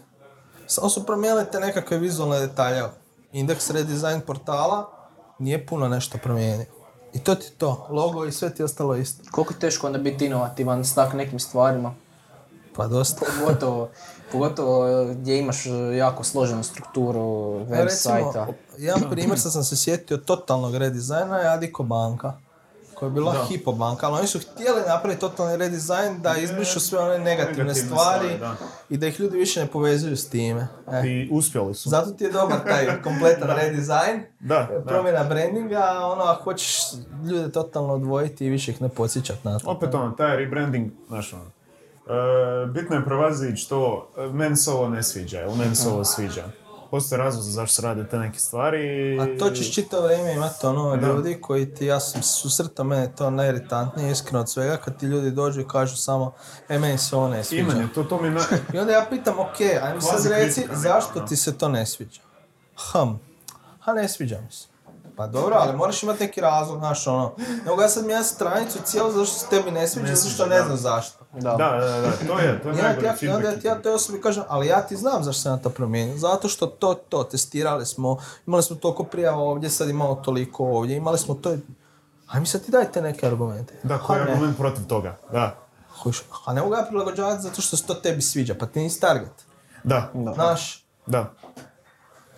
Samo su promijenili te nekakve vizualne detalje. Indeks redesign portala nije puno nešto promijenio. I to ti to, logo i sve ti ostalo isto. Koliko je teško onda biti inovativan s tak nekim stvarima? Pa dosta. (laughs) Pogotovo, pogotovo e, gdje imaš e, jako složenu strukturu web Recimo, sajta. jedan primjer sad sam se sjetio totalnog redizajna je Adiko banka. Koja je bila Hypo banka, ali oni su htjeli napraviti totalni redizajn da izbrišu sve one negativne, Negativne stvari, stvari, da. i da ih ljudi više ne povezuju s time. E, I uspjeli su. Zato ti je dobar taj kompletan (laughs) redizajn, Da, da. promjena brandinga, ono ako hoćeš ljude totalno odvojiti i više ih ne podsjećati na to. Opet ono, taj rebranding, znaš ono, e, bitno je prevazići to, meni se ovo ne sviđa, ili meni se ovo sviđa. Postoje razlozi zašto se rade te neke stvari. A to ćeš čitavo vrijeme imati ono Da. ljudi koji ti, ja sam susretao, mene je to najiritantnije iskreno od svega, kad ti ljudi dođu i kažu samo, e meni se ovo ne sviđa. To, to mi na... (laughs) I onda ja pitam, ok, ajmo sad reci, zašto no. ti se to ne sviđa? Hm, a ne sviđa mi se. Pa dobro, ali moraš imati neki razlog, znaš, ono, ne mogu ja sad mijenjati stranicu cijelu zato što se tebi ne sviđa, zato što ne znam zašto. Da. Da, da, da, to je, to je najgori ja, i onda ja toj osobi kažem, ali ja ti znam zašto sam ja to promijenio. Zato što to, to, testirali smo, imali smo toliko prijava ovdje, sad imamo toliko ovdje, imali smo to. Aj mi sad ti dajte neke argumente. Da, koji je argument protiv toga, da. Hoš- A ne mogu ja prilagođavati zato što se to tebi sviđa, pa ti nisi target. Da, Znaš, da.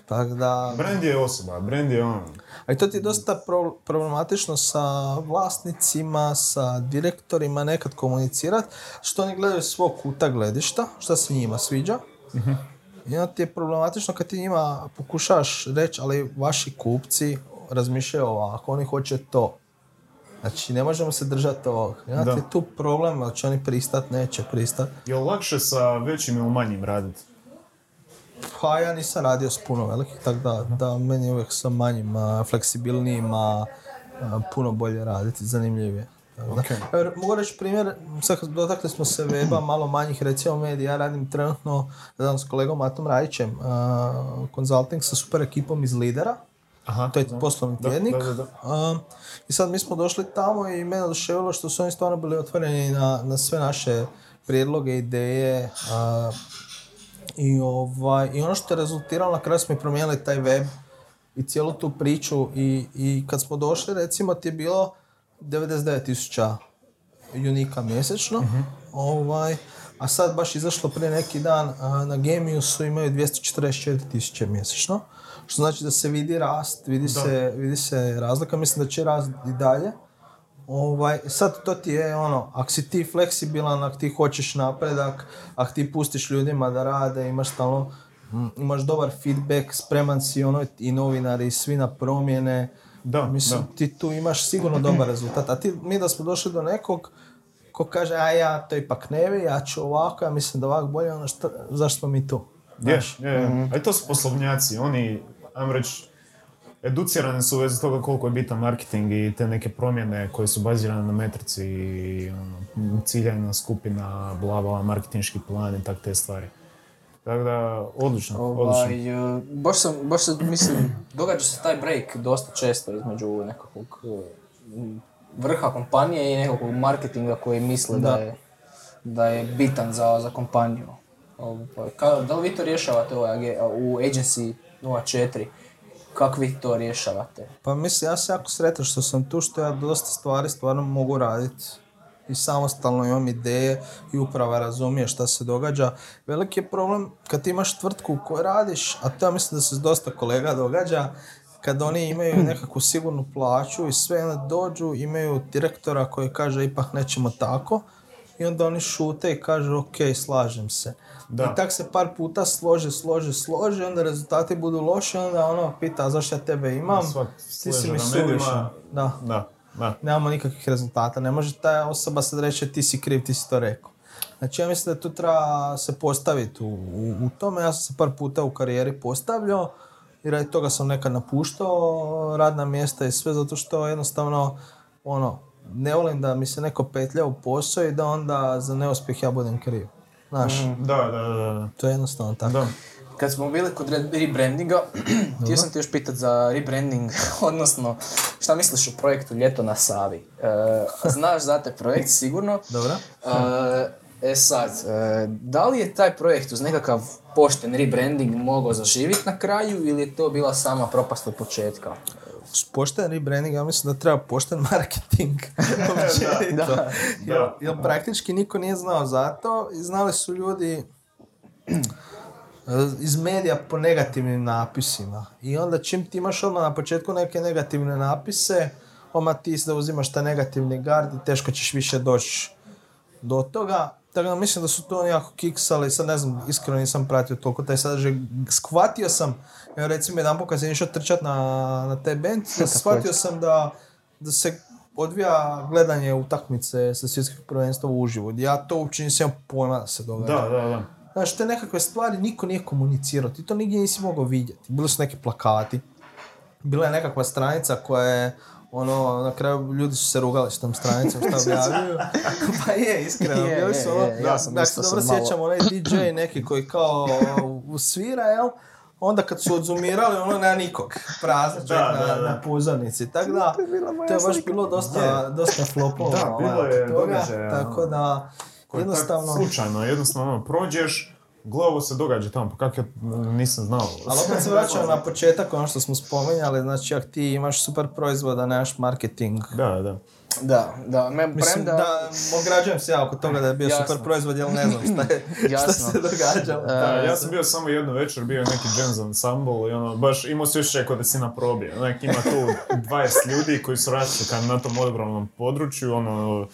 tako da... Brand je osoba, brand je ono... A i to ti je dosta pro- problematično sa vlasnicima, sa direktorima nekad komunicirati, što oni gledaju svog kuta gledišta, šta se njima sviđa. I onda ti je problematično kad ti njima pokušaš reći, ali vaši kupci razmišljaju ovako, oni hoće to. Znači, ne možemo se držati ovog. I onda Da. tu problem, će oni pristat, neće pristat. Je li lakše sa većim ili manjim raditi? Pa ja nisam radio s puno velikih, tako da, da meni je uvijek sa manjim, a, fleksibilnijima, a, puno bolje raditi, zanimljivije. Evo, mogu reći primjer, sad dotakli smo se weba, malo manjih recimo medija, ja radim trenutno s kolegom Matom Rajićem, a, consulting sa super ekipom iz Lidera, Aha, to je da. poslovni tjednik. da, da, da. A, I sad mi smo došli tamo i mene oduševilo što su oni stvarno bili otvoreni na, na sve naše prijedloge, ideje. a, i, ovaj, I ono što je rezultiralo, na kraju smo i promijenili taj web i cijelu tu priču i, i kad smo došli, recimo ti je bilo 99.000 unika mjesečno, ovaj, a sad baš izašlo prije neki dan a, na Geniusu imaju 244.000 mjesečno, što znači da se vidi rast, vidi, se, vidi se razlika, mislim da će rast i dalje. Ovaj, sad to ti je ono, ako si ti fleksibilan, ako ti hoćeš napredak, ako ti pustiš ljudima da rade, imaš stalno, mm, imaš dobar feedback, spreman si ono i novinari i svi na promjene. Da, Mislim, da. ti tu imaš sigurno dobar rezultat. A ti, mi da smo došli do nekog ko kaže, a ja to ipak ne vi, ja ću ovako, ja mislim da ovako bolje, ono šta, zašto smo mi tu? Je, je, je. A i to su poslovnjaci, oni, ajmo reći, educirane su u vezi toga koliko je bitan marketing i te neke promjene koje su bazirane na metrici i ono, ciljana skupina, bla bla, marketinški plan i tak te stvari. Tako da, odlično, odlično. Ovaj, e, baš sam, baš sam, mislim, događa se taj break dosta često između nekakvog e, vrha kompanije i nekakvog marketinga koji misle da, Da. je, da je bitan za, za kompaniju. Ovaj, ka- da li vi to rješavate u, age- u Agency 04? Kako vi to rješavate? Pa mislim, ja sam jako sretan što sam tu, što ja dosta stvari stvarno mogu raditi. I samostalno imam ideje i uprava razumije šta se događa. Veliki je problem kad imaš tvrtku u kojoj radiš, a to ja mislim da se dosta kolega događa, kad oni imaju (clears throat) nekakvu sigurnu plaću i sve onda dođu, imaju direktora koji kaže ipak nećemo tako i onda oni šute i kažu ok, slažem se. Da. I tak se par puta slože, slože, slože, onda rezultati budu loši, onda ono pita "A zašto ja tebe imam, ti si mi suvišan. Da, Da, da. nemamo nikakvih rezultata, ne može ta osoba sad reći ti si kriv, ti si to rekao. Znači ja mislim da tu treba se postaviti u, u, u tome, ja sam se par puta u karijeri postavljao i radi toga sam nekad napuštao radna mjesta i sve zato što jednostavno ono, ne volim da mi se neko petlja u posao i da onda za neuspjeh ja budem kriv. Znaš, Da, da, da, da. to je jednostavno tako. Da. Kad smo bili kod re- rebrandinga, (clears throat) htio sam te još pitat za rebranding, (laughs) odnosno šta misliš o projektu Ljeto na Savi? E, znaš za taj projekt sigurno. Dobro. E, e sad, e, da li je taj projekt uz nekakav pošten rebranding mogao zaživjeti na kraju ili je to bila sama propast od početka? Pošten rebranding, ja mislim da treba pošten (laughs) marketing. Općenito. (laughs) da. Jer, jer praktički niko nije znao za to i znali su ljudi (clears throat) eh, iz medija po negativnim napisima. I onda čim ti imaš odmah na početku neke negativne napise, odmah ti da uzimaš taj negativni gard i teško ćeš više doći do toga. Tako da mislim da su to oni jako kiksali, sad ne znam, iskreno nisam pratio toliko taj sadržaj. Shvatio sam, evo recimo jedan kad sam išao trčat na, na taj band, (laughs) da shvatio sam da, da se odvija gledanje utakmice sa svjetskog prvenstva uživo. Ja to uopće nisam imao pojma da se događa. Da, da, da. Znaš, te nekakve stvari niko nije komunicirao, ti to nigdje nisi mogao vidjeti. Bili su neki plakati, bila je nekakva stranica koja je, ono, na kraju ljudi su se rugali s tom stranicom što objavljuju. (laughs) pa je, iskreno, Je, bili je, su ono, je, ja sam da isto se dobro sam malo- sjećam, onaj DJ neki koji kao (laughs) usvira, jel? Onda kad su odzoomirali, ono nema nikog. Prazan čovjek Da, da, na, da. na pozornici. Tako da, to je baš bilo dosta, dosta flopova. Da, ovaj, bilo je toga. događaja, Tako da, Koji tak jednostavno... slučajno, jednostavno ono, prođeš, gle ovo se događa tamo, pa kak ja nisam znao. Ali opet se vraćamo na početak, ono što smo spominjali, znači ako ti imaš super proizvod, a nemaš marketing. Da, da. Da, da, me, Mislim premda... da ograđujem se ja oko toga da je bio Jasno. super proizvod, jer ne znam šta, je, (laughs) šta Jasno. se događalo. Da, ja sam bio samo jednu večer, bio neki jazz ensemble i ono, baš imao si još da si na probi. Onak, ima tu 20 ljudi koji su različiti na tom ogromnom području, ono,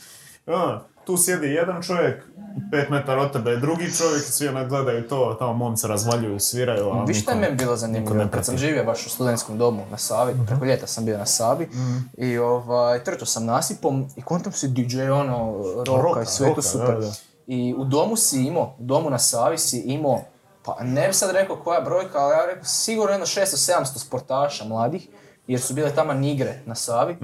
ono, tu sjedi jedan čovjek, pet metara od tebe je drugi čovjek, svi onak gledaju to, tamo momci razvaljuju, sviraju, a Viš šta je meni bilo zanimljivo? Kad sam živio baš u studentskom domu na Savi, preko ljeta sam bio na Savi i ovaj, trčao sam nasipom i kontam se DJ ono, roka, Roka, i sve to super. da. I u domu si imao, u domu na Savi si imao, pa ne bi sad rekao koja brojka, ali ja rekao sigurno jedno 600-700 sportaša mladih, jer su bile tamo igre na Savi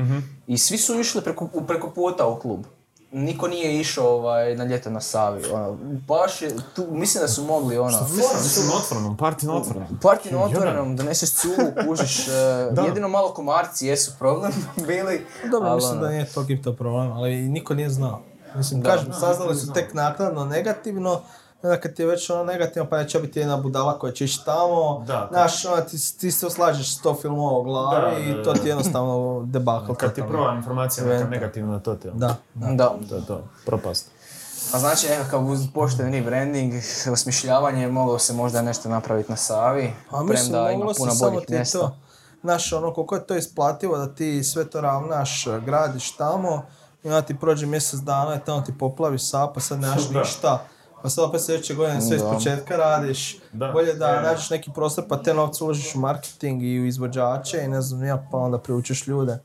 i svi su išli preko, preko puta u klub. Niko nije išao ovaj, na ljeto na Savi. Ono, baš je, tu, mislim da su mogli ono... Mislim na otvorenom, party na otvorenom. Parti na otvorenom, doneseš cugu, kužiš, (laughs) e, jedino malo komarci jesu problem (laughs) bili. Dobro, ali mislim ono, da nije to problem, ali niko nije znao. Mislim, Da. kažem, saznali su tek naknadno negativno, onda kad ti je već ono negativno, pa neće biti jedna budala koja će ići tamo, Da. znaš, ono, ti, ti se oslažeš sto filmova u glavi Da, da, i to ti je jednostavno debakl. Kad ti prva informacija neka negativna, to ti je. Da. Da, To je to, propast. a znači nekakav uz pošten rebranding, osmišljavanje, moglo se možda nešto napraviti na Savi, A mislim, premda ima moglo se puno samo boljih ti mjesta. to, znaš, ono, koliko je to isplativo da ti sve to ravnaš, gradiš tamo, i onda ti prođe mjesec dana i tamo ti poplavi sap, pa sad nemaš Da. ništa. Pa sad opet sljedeće godine sve iz Da. početka radiš. Da. Bolje da Je. nađeš neki prostor pa te novce uložiš u marketing i u izvođače i ne znam ja, pa onda priučiš ljude.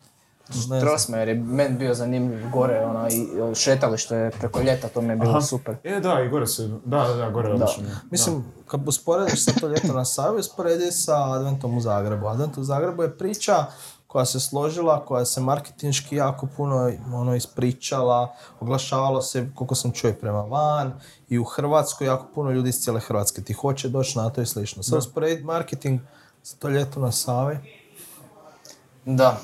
znam. Trosmajer je meni bio zanimljiv gore, ono, i šetalište je preko ljeta, to mi je bilo Aha. super. E, da, i gore su, da, da, da, gore je odlično. Mislim, kad usporediš sa to ljeto na Savi, usporedi sa Adventom u Zagrebu. Advent u Zagrebu je priča koja se složila, koja se marketinški jako puno ono, ispričala, oglašavalo se, koliko sam čuo, prema van, i u Hrvatskoj jako puno ljudi iz cijele Hrvatske ti hoće doći na to i slično. Sad usporediti marketing za to ljeto na Savi, Da,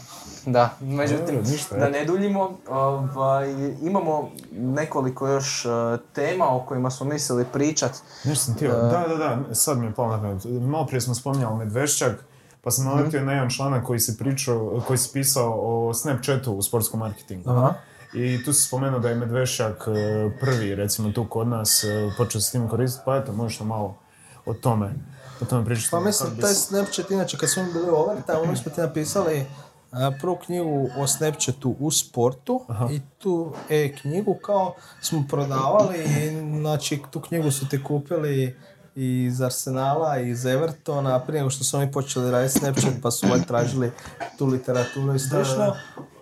da. Međutim, Dobro, ništa, da ne duljimo, ovaj, imamo nekoliko još eh, tema o kojima smo mislili pričat. Nešto sam htio, da, da, da, sad mi je palo na pamet. Malo prije smo spominjali Medvešćak, pa sam naletio na jedan članak koji se pričao, koji se pisao o Snapchatu u sportskom marketingu. Aha. I tu se spomenuo da je Medvešćak e, prvi, recimo tu kod nas, e, počeo se s tim koristiti, pa eto, možeš malo o tome, o tome pričati. Pa mislim, bi taj Snapchat, inače kad smo mi bili u Overtime, smo ti napisali a, prvu knjigu o Snapchatu u sportu i tu e-knjigu kao smo prodavali i znači tu knjigu su te kupili iz Arsenala iz Evertona prije nego što su oni počeli raditi Snapchat pa su ovaj tražili tu literaturu i slično.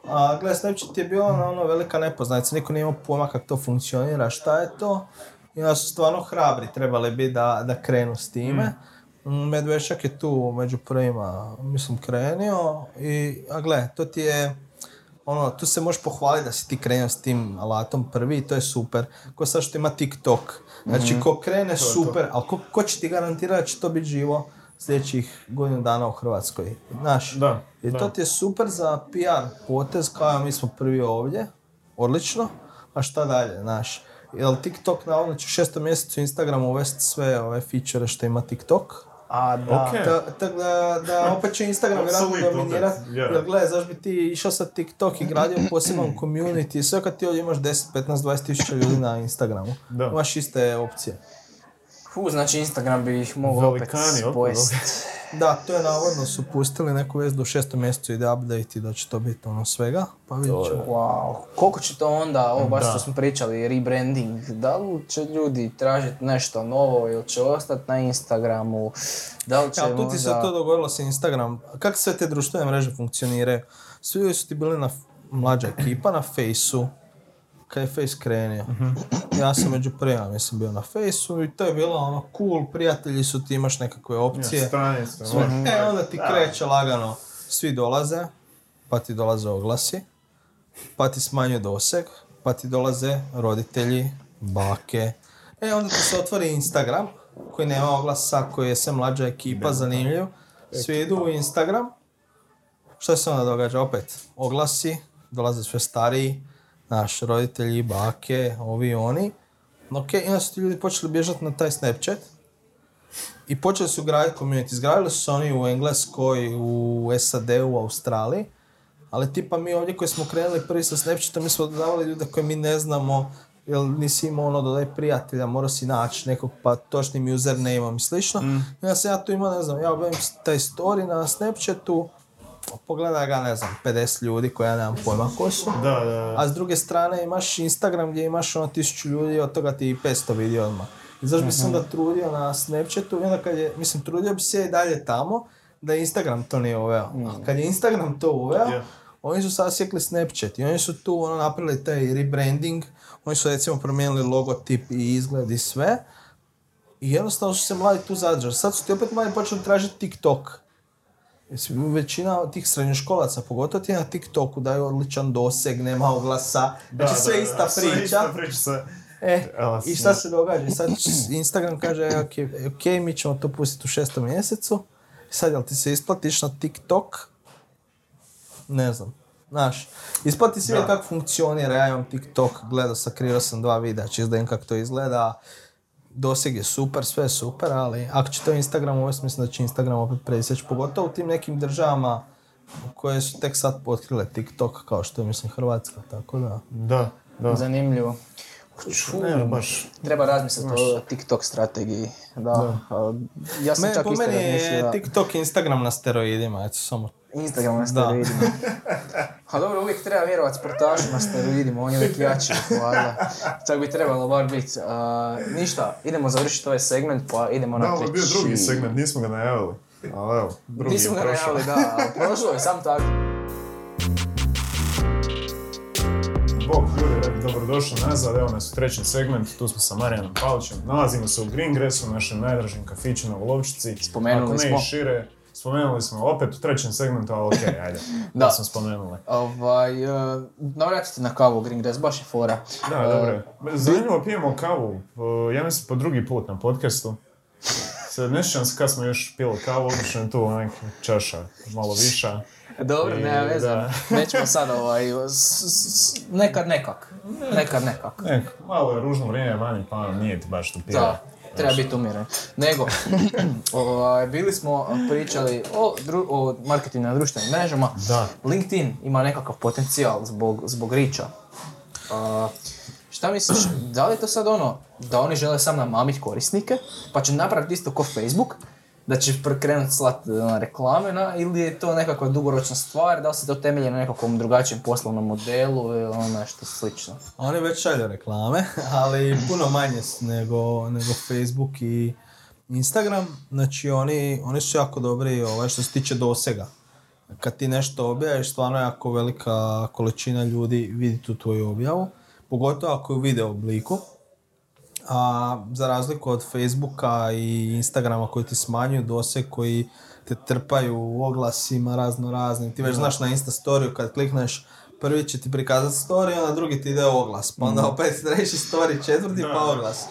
A gle, Snapchat je bio ono, ono velika nepoznanica, niko nije imao pojma kako to funkcionira, šta je to. I onda su stvarno hrabri trebali biti da, da krenu s time. Mm, Medvešak je tu među prvima, mislim, krenio i, a gle, to ti je, ono, tu se možeš pohvaliti da si ti krenuo s tim alatom prvi i to je super. Ko sad što ima TikTok. Znači, ko krene, super, ali ko, ko će ti garantirati da će to biti živo sljedećih godinu dana u Hrvatskoj? Znaš, Da, i da. to ti je super za PR potez, kao mi smo prvi ovdje, odlično, a šta dalje, znaš. Jel TikTok navodno će u šestom mjesecu Instagram uvesti sve ove feature što ima TikTok? A da, Tako da, da opet će Instagram vjerojatno Apsolutno, dominirat, opet, vjerujem. jer gledaj, zašto bi ti išao sa TikTok i gradio poseban community, sve kad ti ovdje imaš 10, 15, 20 tisuća ljudi na Instagramu, Da. imaš iste opcije. Fu, znači Instagram bi ih mogao opet Velikani opet, pojesti. Da, to je navodno su pustili neku vez do šestom mjesecu ide update i da će to biti ono svega, pa vidjet ćemo. Wow. Koliko će to onda, ovo baš što smo pričali, rebranding, da li će ljudi tražiti nešto novo ili će ostati na Instagramu, da li će Ja, tu ti se to dogodilo sa Instagram. Kako sve te društvene mreže funkcioniraju? Svi su ti bili na mlađa ekipa na Faceu, kad je Face krenio. Ja sam među prvima, mislim, bio na Faceu i to je bilo ono cool, prijatelji su ti, imaš nekakve opcije. Stranice, Sve. ono. E, onda ti kreće lagano. Svi dolaze, pa ti dolaze oglasi, pa ti smanjuje doseg, pa ti dolaze roditelji, bake. E, onda ti se otvori Instagram, koji nema oglasa, koji je sve mlađa ekipa, zanimljiv. Svi idu u Instagram. Šta se onda događa? Opet, oglasi, dolaze sve stariji, naš roditelji, bake, ovi i oni. Ok, i onda su ti ljudi počeli bježati na taj Snapchat. I počeli su graditi community. Izgradili su se oni u Engleskoj, u SAD-u, u Australiji. Ali tipa mi ovdje koji smo krenuli prvi sa Snapchatom, mi smo dodavali ljude koje mi ne znamo, jer nisi imao ono dodaj prijatelja, morao si naći nekog pa točnim usernameom i slično. I onda sam ja tu imao, ne znam, ja objavim taj story na Snapchatu, pogleda ga, ne znam, 50 ljudi koji ja nemam pojma ko su. Da, da, da. A s druge strane imaš Instagram gdje imaš ono tisuću ljudi, od toga ti i 500 vidi odmah. I zašto bi se onda trudio na Snapchatu i onda kad je, mislim, trudio bi se i dalje tamo da Instagram to nije uveo. A kad je Instagram to uveo, oni su sasjekli Snapchat i oni su tu ono napravili taj rebranding, oni su recimo promijenili logotip i izgled i sve. I jednostavno su se mladi tu zadržali. Sad su ti opet mladi počeli tražiti TikTok. Većina tih srednjoškolaca, pogotovo ti na TikToku, daju odličan doseg, nema oglasa. Znači sve da, ista da, sve priča. ista priča, sve. E, i šta se događa? Sad Instagram kaže, ok, mi ćemo to pustiti u šestom mjesecu. Sad, jel ti se isplatiš na TikTok? Ne znam. Znaš, isplati se Da. kako funkcionira, ja imam TikTok, gledao sam, kreirao sam dva videa, čisto da vidim kako to izgleda. Doseg je super, sve je super, ali ako će to Instagram uvesti, mislim da će Instagram opet presjeći, pogotovo u tim nekim državama koje su tek sad otkrile TikTok, kao što je, mislim, Hrvatska, tako da... Da, da. Zanimljivo. Ne, baš. Treba razmisliti o TikTok strategiji. Da. a, Ja sam Me, čak po meni je da TikTok i Instagram na steroidima, eto samo. Instagram na Da. steroidima. (laughs) A dobro, uvijek treba vjerovati sportašu na steroidima, on je uvijek jači, valjda. Tako bi trebalo bar biti. A, ništa, idemo završiti ovaj segment, pa idemo na Da, ovo je bio treći. drugi segment, nismo ga najavili. Ali evo, drugi Nismo je ga prošao. najavili, da, ali (laughs) prošlo je sam tako. dobrodošli nazad, evo nas u trećem segmentu, tu smo sa Marijanom Palićem, nalazimo se u Green Gressu, našem najdražem kafiću na Volovčici. Spomenuli Ako ne smo. i šire, spomenuli smo opet u trećem segmentu, ali okej, ajde, (laughs) Da. smo spomenuli. Ovaj, uh, navratite na kavu Green Grass, baš je fora. Da, E, dobro je. Zanimljivo pijemo kavu, uh, ja mislim po drugi put na podcastu. Sad ne sjećam se kad smo još pili kavu, obično je tu neka čaša malo viša. Dobro, I, nema veze. Nećemo sad ovaj, s- s- nekad nekak. Nekad nekak. Nek, malo je ružno vrijeme vani, pa nije ti baš tu pijemo. Treba biti umjeren. Nego, (laughs) ovaj, bili smo pričali o, dru- o marketingu na društvenim mrežama. Da. LinkedIn ima nekakav potencijal zbog, zbog riča. A, šta misliš, da li je to sad ono da oni žele sam namamiti korisnike, pa će napraviti isto ko Facebook, da će krenut slat ono, reklame na, ili je to nekakva dugoročna stvar, da li se to temelji na nekakvom drugačijem poslovnom modelu ili ono nešto slično? Oni već šalju reklame, (laughs) ali puno manje nego, nego Facebook i Instagram. Znači oni, oni su jako dobri ovaj, što se tiče dosega. Kad ti nešto objaviš, stvarno jako velika količina ljudi vidi tu tvoju objavu. Pogotovo ako je u video obliku. A za razliku od Facebooka i Instagrama koji ti smanjuju doseg, koji te trpaju u oglasima razno raznim. Ti već znaš na Insta storiju kad klikneš prvi će ti prikazati story, onda drugi ti ide oglas. Pa onda opet treći story, četvrti pa oglas.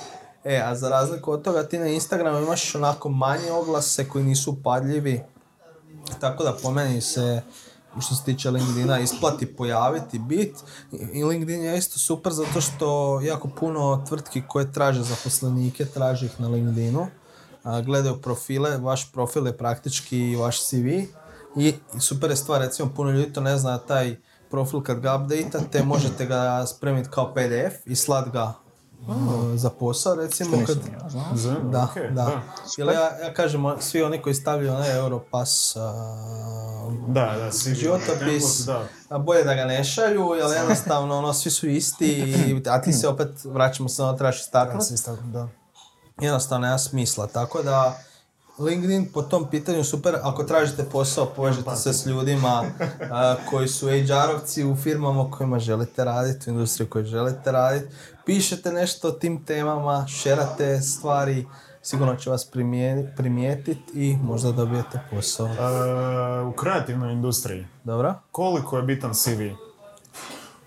E, a za razliku od toga ti na Instagramu imaš onako manje oglase koji nisu upadljivi. Tako da po meni se što se tiče LinkedIna isplati pojaviti bit. I LinkedIn je isto super zato što jako puno tvrtki koje traže zaposlenike traže ih na LinkedInu gledaju profile, vaš profil je praktički vaš CV i super je stvar, recimo puno ljudi to ne zna, taj profil kad ga updateate možete ga spremiti kao PDF i slat ga uh, za posao recimo kad, Zanimljivo, da, da. Jer ja, ja kažem, svi oni koji stavljaju onaj Europass a, Da, da, životopis, Da. a bolje da ga ne šalju, jer jednostavno ono, svi su isti, i- a ti se opet, vraćamo se na ono, trebaš istaknuti. da. Jednostavno nema smisla, tako da LinkedIn po tom pitanju super, ako tražite posao, povežete se s ljudima koji su HR-ovci u firmama u kojima želite raditi, u industriji u kojoj želite raditi, pišete nešto o tim temama, šerate stvari, sigurno će vas primijetiti i možda dobijete posao. E, u kreativnoj industriji, Dobro? koliko je bitan CV?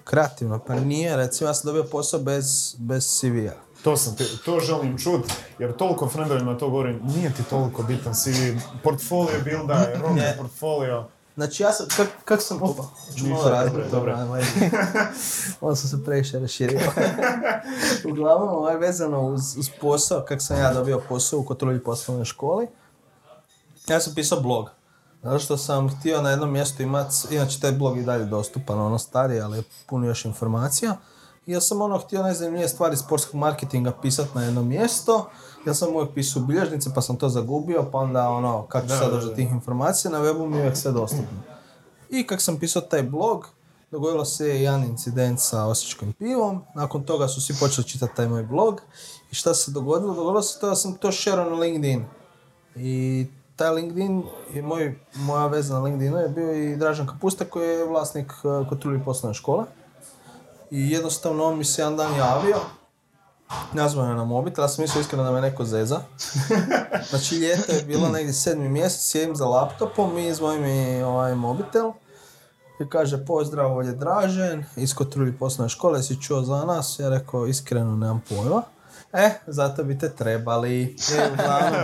Kreativno, pa nije, recimo ja sam dobio posao bez, bez CV-a. To, sam, ti- to želim čut, jer toliko frendovima to govorim, nije ti toliko bitan CV, portfolio builda, Ne. portfolio. Znači ja sam, kak, kak sam, opa, ću malo razbiti dobro. (laughs) Onda sam se previše raširio. (laughs) Uglavnom, ovaj vezano uz, uz posao, kak sam ja dobio posao u kontroli poslovne školi, ja sam pisao blog. Zato što sam htio na jednom mjestu imati, inače taj blog i dalje dostupan, ono stari, ali je puno još informacija. I ja sam ono htio najzanimljivije stvari sportskog marketinga pisati na jedno mjesto. Ja sam uvijek pisao u bilježnice pa sam to zagubio, pa onda ono, kako ću sad doći do tih informacija, na webu mi je uvijek sve dostupno. I kak sam pisao taj blog, dogodilo se jedan incident sa osječkim pivom, nakon toga su svi počeli čitati taj moj blog. I šta se dogodilo? Dogodilo se to da sam to šerao na LinkedIn. I taj LinkedIn, i moj, moja veza na LinkedInu je bio i Dražan Kapusta koji je vlasnik uh, Kotruli poslovne škole. I jednostavno on mi se jedan dan javio, nazvao je na mobitel, ja sam mislio iskreno da me neko zeza. (laughs) Znači ljeto je bilo negdje sedmi mjesec, sjedim za laptopom i zvoni mi ovaj mobitel. I kaže, pozdrav, ovdje Dražen, iz Kotrulji poslovne škole, si čuo za nas? Ja rekao, iskreno, nemam pojma. E, zato bi te trebali. E, uglavnom,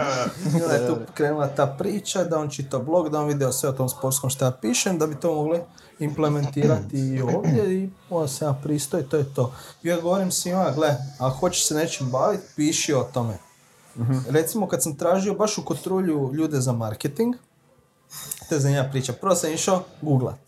(laughs) je tu krenula ta priča, da on čitao blog, da on vidio sve o tom sportskom što ja pišem, da bi to mogli implementirati i ovdje i onda se ja pristoj, to je to. I ja govorim svima, gle, ako hoćeš se nečim baviti, piši o tome. Recimo kad sam tražio baš u Kotrulju ljude za marketing, to je zanimljiva priča. Prvo sam išao googlat.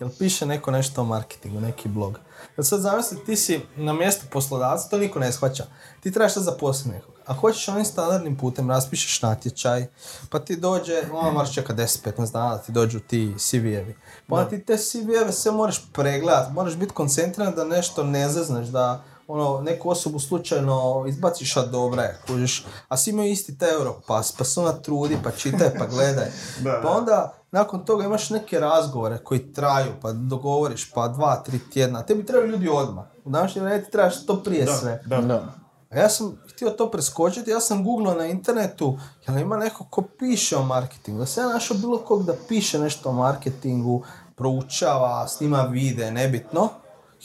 Jel piše neko nešto o marketingu, neki blog. Jel sad zamisli, ti si na mjestu poslodavca, to niko ne shvaća. Ti trebaš sad zaposliti nekog. A hoćeš onim standardnim putem, raspišeš natječaj, pa ti dođe, ono moraš čekati 10-15 dana da ti dođu ti CV-evi. Pa ti te CV-eve sve moraš pregledat, moraš biti koncentriran da nešto ne zezneš, da ono, neku osobu slučajno izbaciš, a dobra je, kužiš. A svi imaju isti taj Europass, pa se ona trudi, pa čitaj, pa gledaj. (laughs) Da, pa da. onda, nakon toga imaš neke razgovore koji traju, pa dogovoriš, pa dva, tri tjedna. Tebi trebaju ljudi odmah. U današnje vrijeme ti trebaš to prije sve. Da, da. Da. A ja sam htio to preskočiti, ja sam googlao na internetu, jel ima neko ko piše o marketingu. Da sam ja našao bilo kog da piše nešto o marketingu, proučava, snima vide, nebitno.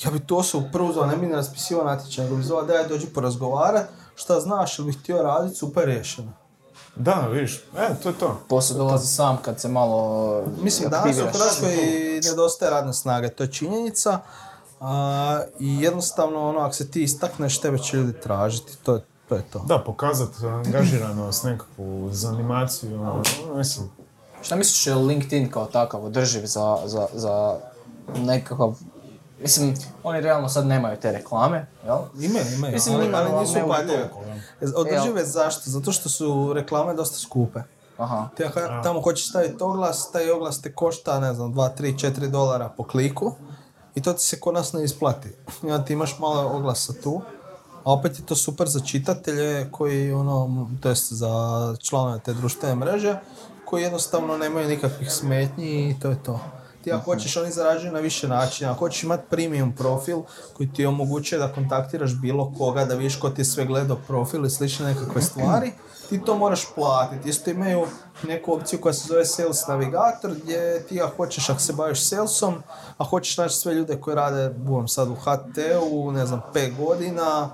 Ja bi to osobu prvo zvao, ne bi ne raspisivao natječaj, nego bi zvao daj dođi porazgovarat, šta znaš, ili bi htio raditi, super riješeno. Da, vidiš, e, to je to. Posao dolazi sam kad se malo Mislim, danas u. Hrvatskoj nedostaje radne snage, to je činjenica. A, I jednostavno, ono, ako se ti istakneš, tebe će ljudi tražiti, to je to. Je to. Da, pokazati angažiranost, nekakvu zanimaciju, ono, mislim, Šta misliš je LinkedIn kao takav održiv za, za, za nekakav... Mislim, oni realno sad nemaju te reklame, jel? Imaju, imaju, Mislim, ali, ima, ali nisu upadljive. toliko, Održive zašto? Zato što su reklame dosta skupe. Aha. Ti ako tamo hoćeš staviti oglas, taj oglas te košta, ne znam, 2, 3, 4 dolara po kliku i to ti se kod nas ne isplati. (laughs) Onda ti imaš malo oglasa tu, a opet je to super za čitatelje koji, ono, to jest za članove te društvene mreže, koji jednostavno nemaju nikakvih smetnji i to je to. Ti ako hoćeš, oni zarađuju na više načina. Ako hoćeš imati premium profil koji ti omogućuje da kontaktiraš bilo koga, da vidiš ko ti je sve gledao profil i slične nekakve stvari, ti to moraš platiti. Isto imaju neku opciju koja se zove Sales Navigator, gdje ti ako hoćeš, ako se baviš salesom, a hoćeš naći sve ljude koji rade, buvam sad u HT-u, ne znam, 5 godina,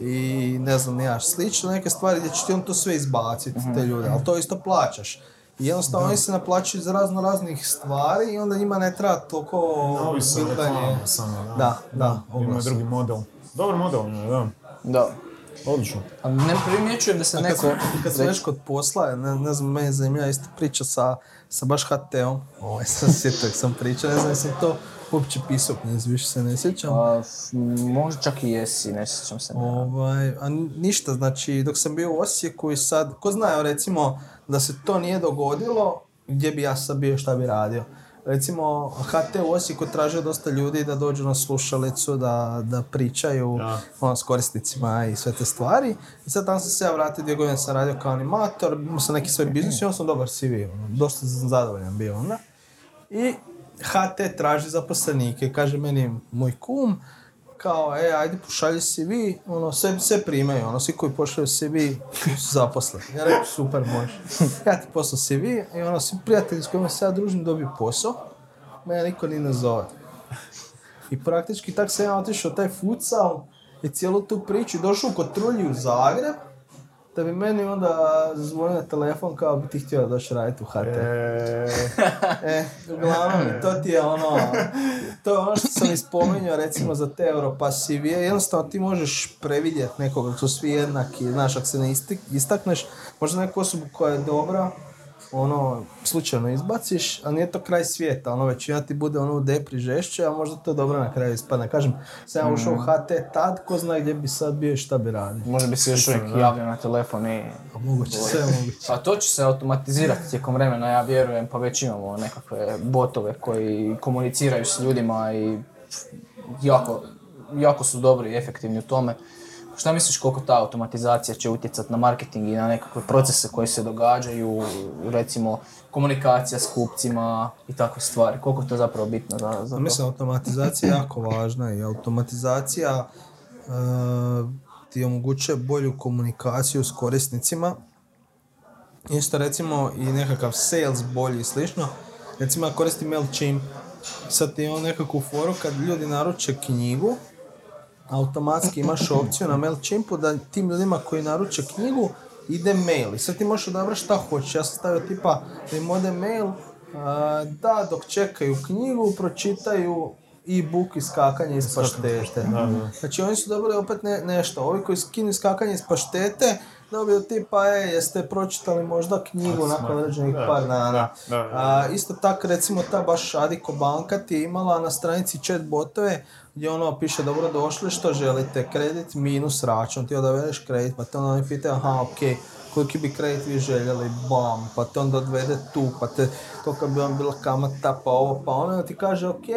i ne znam, nemaš slično neke stvari gdje će ti on to sve izbaciti, te ljude, ali to isto plaćaš. I jednostavno oni se naplaćuju za razno raznih stvari i onda njima ne treba toliko samo, da. Da, da, oglas. drugi model. Dobar model, da. Da. Odlično. A ne primjećujem da se Kad, neko... kad sam već kod posla, ne, ne znam, meni je zanimljiva isto priča sa, sa baš HT-om. Ovaj, (laughs) sam se sjetio kad sam pričao, ne znam, jesam to uopće pisao, knjiz, više se ne sjećam. A, f- možda čak i jesi, ne sjećam se. Ovaj, a ništa, znači dok sam bio u Osijeku i sad, ko zna, recimo da se to nije dogodilo, gdje bi ja sad bio, šta bi radio. Recimo, HT u Osijeku tražio dosta ljudi da dođu na slušalicu, da, da pričaju Da. ono, s korisnicima i sve te stvari. I sad tamo sam se ja vratio, dvije godine sam radio kao animator, imao sam neki svoj biznis i onda sam dobar CV, ono, dosta sam zadovoljan bio onda. I HT traži zaposlenike, kaže meni moj kum, kao, e, ajde pošalji CV, ono, sve, sve primaju, ono, svi koji pošalju CV su zaposleni. Ja rekao, super, može. Ja ti poslao CV i ono, svi prijatelji s kojima se ja družim dobiju posao, mene niko ni ne zove. I praktički tak sam ja otišao taj futsal i cijelu tu priču došao kod Trulji u Zagreb, da bi meni onda zvonio telefon kao bi ti htio doći raditi u HT. E, E, uglavnom, to ti je ono, to je ono što sam ispomenuo recimo za te Europass CV, jednostavno ti možeš previdjeti nekoga, su svi jednaki, znaš, ako se ne istakneš, možda neku osobu koja je dobra, ono, slučajno izbaciš, a nije to kraj svijeta, ono, većina ti bude ono u depri žešće, a možda to dobro na kraju ispadne. Kažem, sam ja ušao u HT tad, ko zna gdje bi sad bio i šta bi radio. Možda bi se još uvijek javljao na telefon i... A moguće, sve moguće. A to će se automatizirati tijekom vremena, ja vjerujem, pa već imamo nekakve botove koji komuniciraju s ljudima i jako, jako su dobri i efektivni u tome. Šta misliš koliko ta automatizacija će utjecati na marketing i na nekakve procese koji se događaju, recimo komunikacija s kupcima i takve stvari? Koliko je to zapravo bitno za, za to? Mislim, automatizacija je jako važna i automatizacija e, ti omogućuje bolju komunikaciju s korisnicima. Isto recimo i nekakav sales bolji i slično. Recimo ja koristim MailChimp. Sad ti imam nekakvu foru kad ljudi naruče knjigu, automatski imaš opciju na MailChimpu da tim ljudima koji naruče knjigu ide mail. I sad ti možeš odabrati šta hoćeš. Ja sam stavio tipa da im ode mail da dok čekaju knjigu pročitaju e-book iskakanje iz paštete. Znači oni su dobili opet ne, nešto. Ovi koji skinu iskakanje iz paštete dobiju tipa, e, jeste pročitali možda knjigu nakon određenih par dana. da. A, isto tako, recimo, ta baš Adiko banka ti je imala na stranici chat botove gdje ono piše dobro došli, što želite, kredit minus račun, ti odabereš kredit, pa te onda oni pitaju, aha, ok, koliki bi kredit vi željeli, bam, pa te onda odvede tu, pa te, to kad bi vam bila kamata, pa ovo, pa ono, ti kaže ok,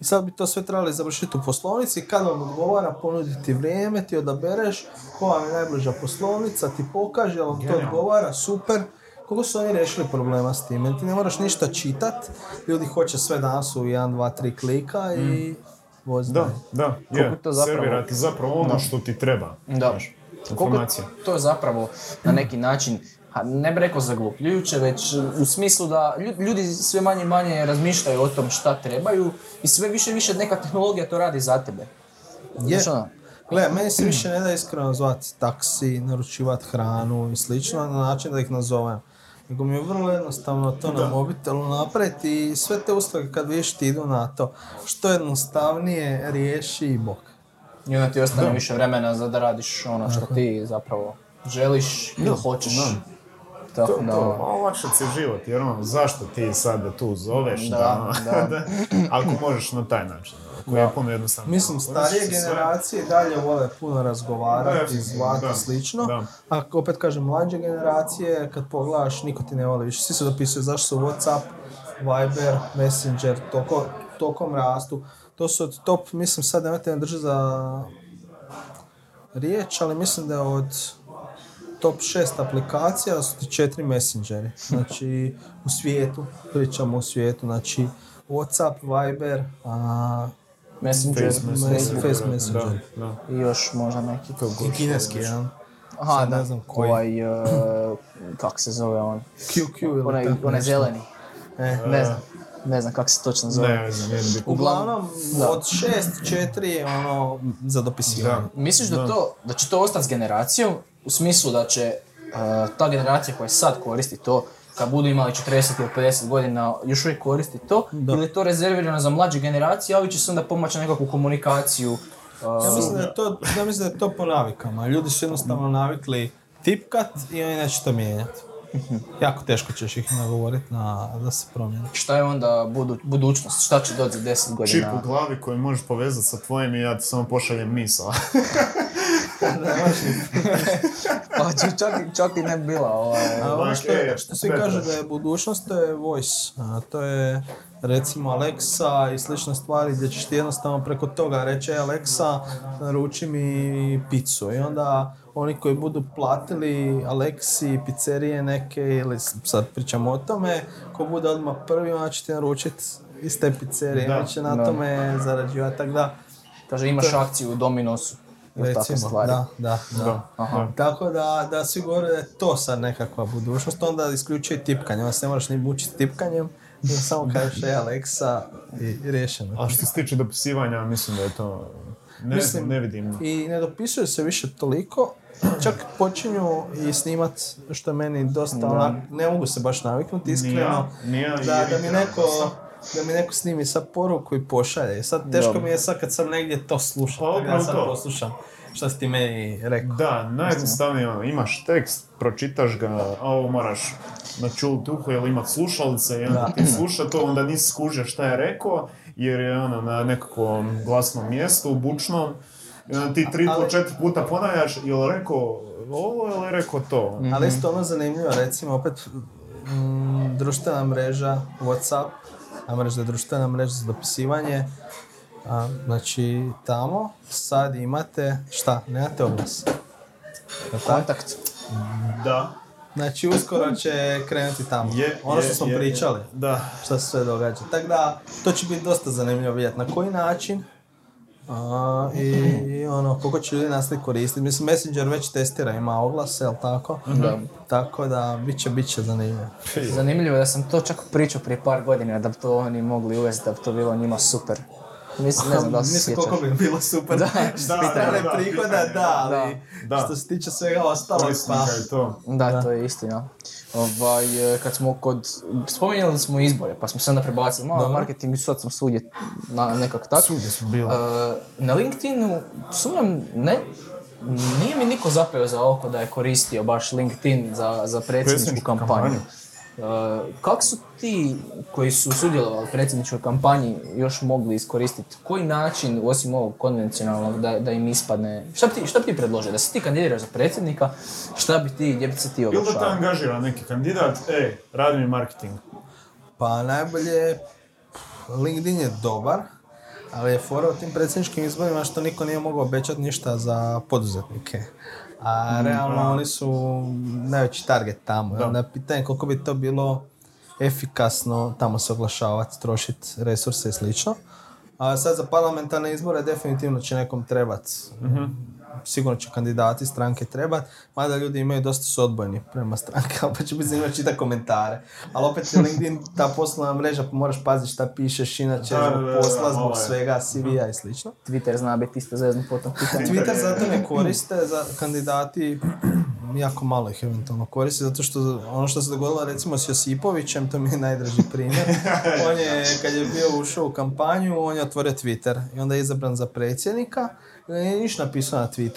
i sad bi to sve trebali završiti u poslovnici, kad vam odgovara ponuditi vrijeme, ti odabereš koja vam je najbliža poslovnica, ti pokaže, jel vam to odgovara, super, koliko su oni riješili problema s time? Ti ne moraš ništa čitat, ljudi hoće sve danas u 1, 2, 3 klika i vozi Da, da, Koliko je. to zapravo- Servira ti zapravo ono što ti treba. Da. znaš, Koliko Informacija. to zapravo na neki način, ha, ne bih rekao zaglupljujuće, već u smislu da lju- ljudi sve manje i manje razmišljaju o tom šta trebaju i sve više i više neka tehnologija to radi za tebe. Je. Znaš ono, Gle, meni se više ne da iskreno zvati taksi, naručivati hranu i slično na način da ih nazovem. Nego mi je vrlo jednostavno to na mobitelu napraviti i sve te usluge kad vidiš ti idu na to. Što jednostavnije riješi i bok. I onda ti ostane više vremena za da radiš ono što ti zapravo želiš ili hoćeš. Tako To, da, to, ti je život, jer ono, zašto ti sad da tu zoveš, Da, da, (laughs) da. ako možeš na taj način, koji je puno jednostavno. Mislim, starije generacije dalje vole puno razgovarati, Da, zvati da, slično. da. A opet kažem, mlađe generacije, kad pogledaš, niko ti ne voli više. Svi se dopisuju zašto su Whatsapp, Viber, Messenger, toko, tokom rastu. To su od top, mislim sad nemojte me držati za riječ, ali mislim da je od top šest aplikacija su ti četiri messengeri. Znači, u svijetu, pričamo u svijetu, znači Whatsapp, Viber, a, Messenger, Face Messenger, Facebook Face Messenger. Da, da. i još možda neki. I kineski, jedan. Aha, Sad da, ne znam koji. ovaj, uh, kak se zove on? QQ ili Onaj, tako onaj zeleni. E. Ne znam, ne znam kako se točno zove. Ne, ne znam, mi bitno. Uglavnom, Da. od šest, četiri je ono za dopisivanje. Misliš da, to, da će to ostati s generacijom u smislu da će uh, ta generacija koja sad koristi to, kad budu imali 40 ili 50 godina, još uvijek koristi to, ili je to rezervirano za mlađe generacije, a ovi će se onda pomoći na nekakvu komunikaciju. uh, Ja mislim da je to, ja mislim da je to po navikama. Ljudi su jednostavno navikli tipkat i oni neće to mijenjati. Jako teško ćeš ih nagovoriti na, da se promijene. šta je onda budu, budućnost? Šta će doći za 10 Čip godina? u glavi koji možeš povezati sa tvojim i ja ti samo pošaljem misao. (laughs) (laughs) pa ću čak, čak i ne bi bila. Ovaj. A ono što, e, što svi Petra. kažu da je budućnost, to je voice. A, to je recimo Alexa i slične stvari gdje ćeš ti jednostavno preko toga reći "E, Alexa, naruči mi pizzu. I onda oni koji budu platili Alexi, pizzerije neke ili sad pričamo o tome, ko bude odmah prvi, on će ti naručiti iz te pizzerije. Da, će na da. tome zarađivati. Tako da, Kaže, imaš akciju u Dominosu. Recimo, stvari. da, da, da. Aha. Tako da, da svi govore da je to sad nekakva budućnost, onda isključuje tipkanje, onda se ne moraš ni mučiti tipkanjem, nego samo kažeš e Alexa i, riješeno. A što se tiče dopisivanja, mislim da je to... Ne, Mislim, ne vidim. I ne dopisuje se više toliko, čak počinju i snimat, što je meni dosta onak, ne mogu se baš naviknuti iskreno, Ni ja, ni ja, da, da mi je neko da mi neko snimi sad poruku i pošalje. Sad teško Dobro. mi je sad kad sam negdje to slušam, Pa da ja sad to. poslušam šta si ti meni rekao. Da, najjednostavnije ono, imaš tekst, pročitaš ga, a ovo moraš načulit uho ili imat slušalice i onda ti sluša to, onda nisi skužio šta je rekao, jer je ono na nekakvom glasnom mjestu, bučnom, i onda ti tri po četiri puta ponavljaš, ili rekao ovo ili rekao to. Ali isto ono zanimljivo, recimo opet mm, društvena mreža Whatsapp, a mreža je društvena mreža za dopisivanje, a, znači tamo sad imate, šta, nemate oglas. Kontakt. Da, Znači uskoro će krenuti tamo. je, ono je, što smo je, je. pričali, Da, šta se sve događa. Tako da, to će biti dosta zanimljivo vidjeti na koji način a, i, i ono, koliko će ljudi nastaviti koristiti. Mislim, Messenger već testira, ima oglase, jel tako? Da. Tako da, bit će, bit će zanimljivo. Zanimljivo je da sam to čak pričao prije par godina da bi to oni mogli uvesti, da bi to bilo njima super. Mislim, ne znam da se Mislim sjećaš. koliko bi bilo super. (laughs) Da, što da, da, da, prihoda, da, ali da. što se tiče svega ostalog, pa... to. Da, to je istina. Ovaj, e, kad smo kod, spominjali smo izbore, pa smo se onda prebacili malo marketing i sad sam svugdje na nekak tak. Svugdje smo bili. E, na LinkedInu, sumnjam, ne, nije mi niko zapeo za oko da je koristio baš LinkedIn za, za predsjedničku Predsjedničku kampanju. kampanju. Kako su ti koji su sudjelovali u predsjedničkoj kampanji još mogli iskoristiti? Koji način, osim ovog konvencionalnog, da, da im ispadne? Šta bi ti, šta bi ti predložio? Da se ti kandidiraš za predsjednika, šta bi ti, gdje bi se ti Ili da te angažira neki kandidat, ej, radi mi marketing. Pa najbolje, LinkedIn je dobar, ali je fora u tim predsjedničkim izborima što niko nije mogao obećati ništa za poduzetnike. A realno oni su najveći target tamo. I onda je pitanje koliko bi to bilo efikasno tamo se oglašavati, trošiti resurse i slično. A sad za parlamentarne izbore definitivno će nekom trebati. Sigurno će kandidati stranke trebati, mada ljudi imaju dosta su odbojni prema strankama, (laughs) pa će biti zanimljivo čitati komentare. Ali opet je LinkedIn ta poslovna mreža, pa moraš paziti šta pišeš, inače zbog da, posla, zbog je. svega, CV-a i slično. Twitter zna biti isto zezno po tom pitanju. Twitter zato ne koriste za kandidati, (clears throat) jako malo ih eventualno koriste, zato što ono što se dogodilo recimo s Josipovićem, to mi je najdraži primjer, (laughs) on je, kad je bio ušao u kampanju, on je otvorio Twitter i onda je izabran za predsjednika, i on je ništa napisao na Twitteru,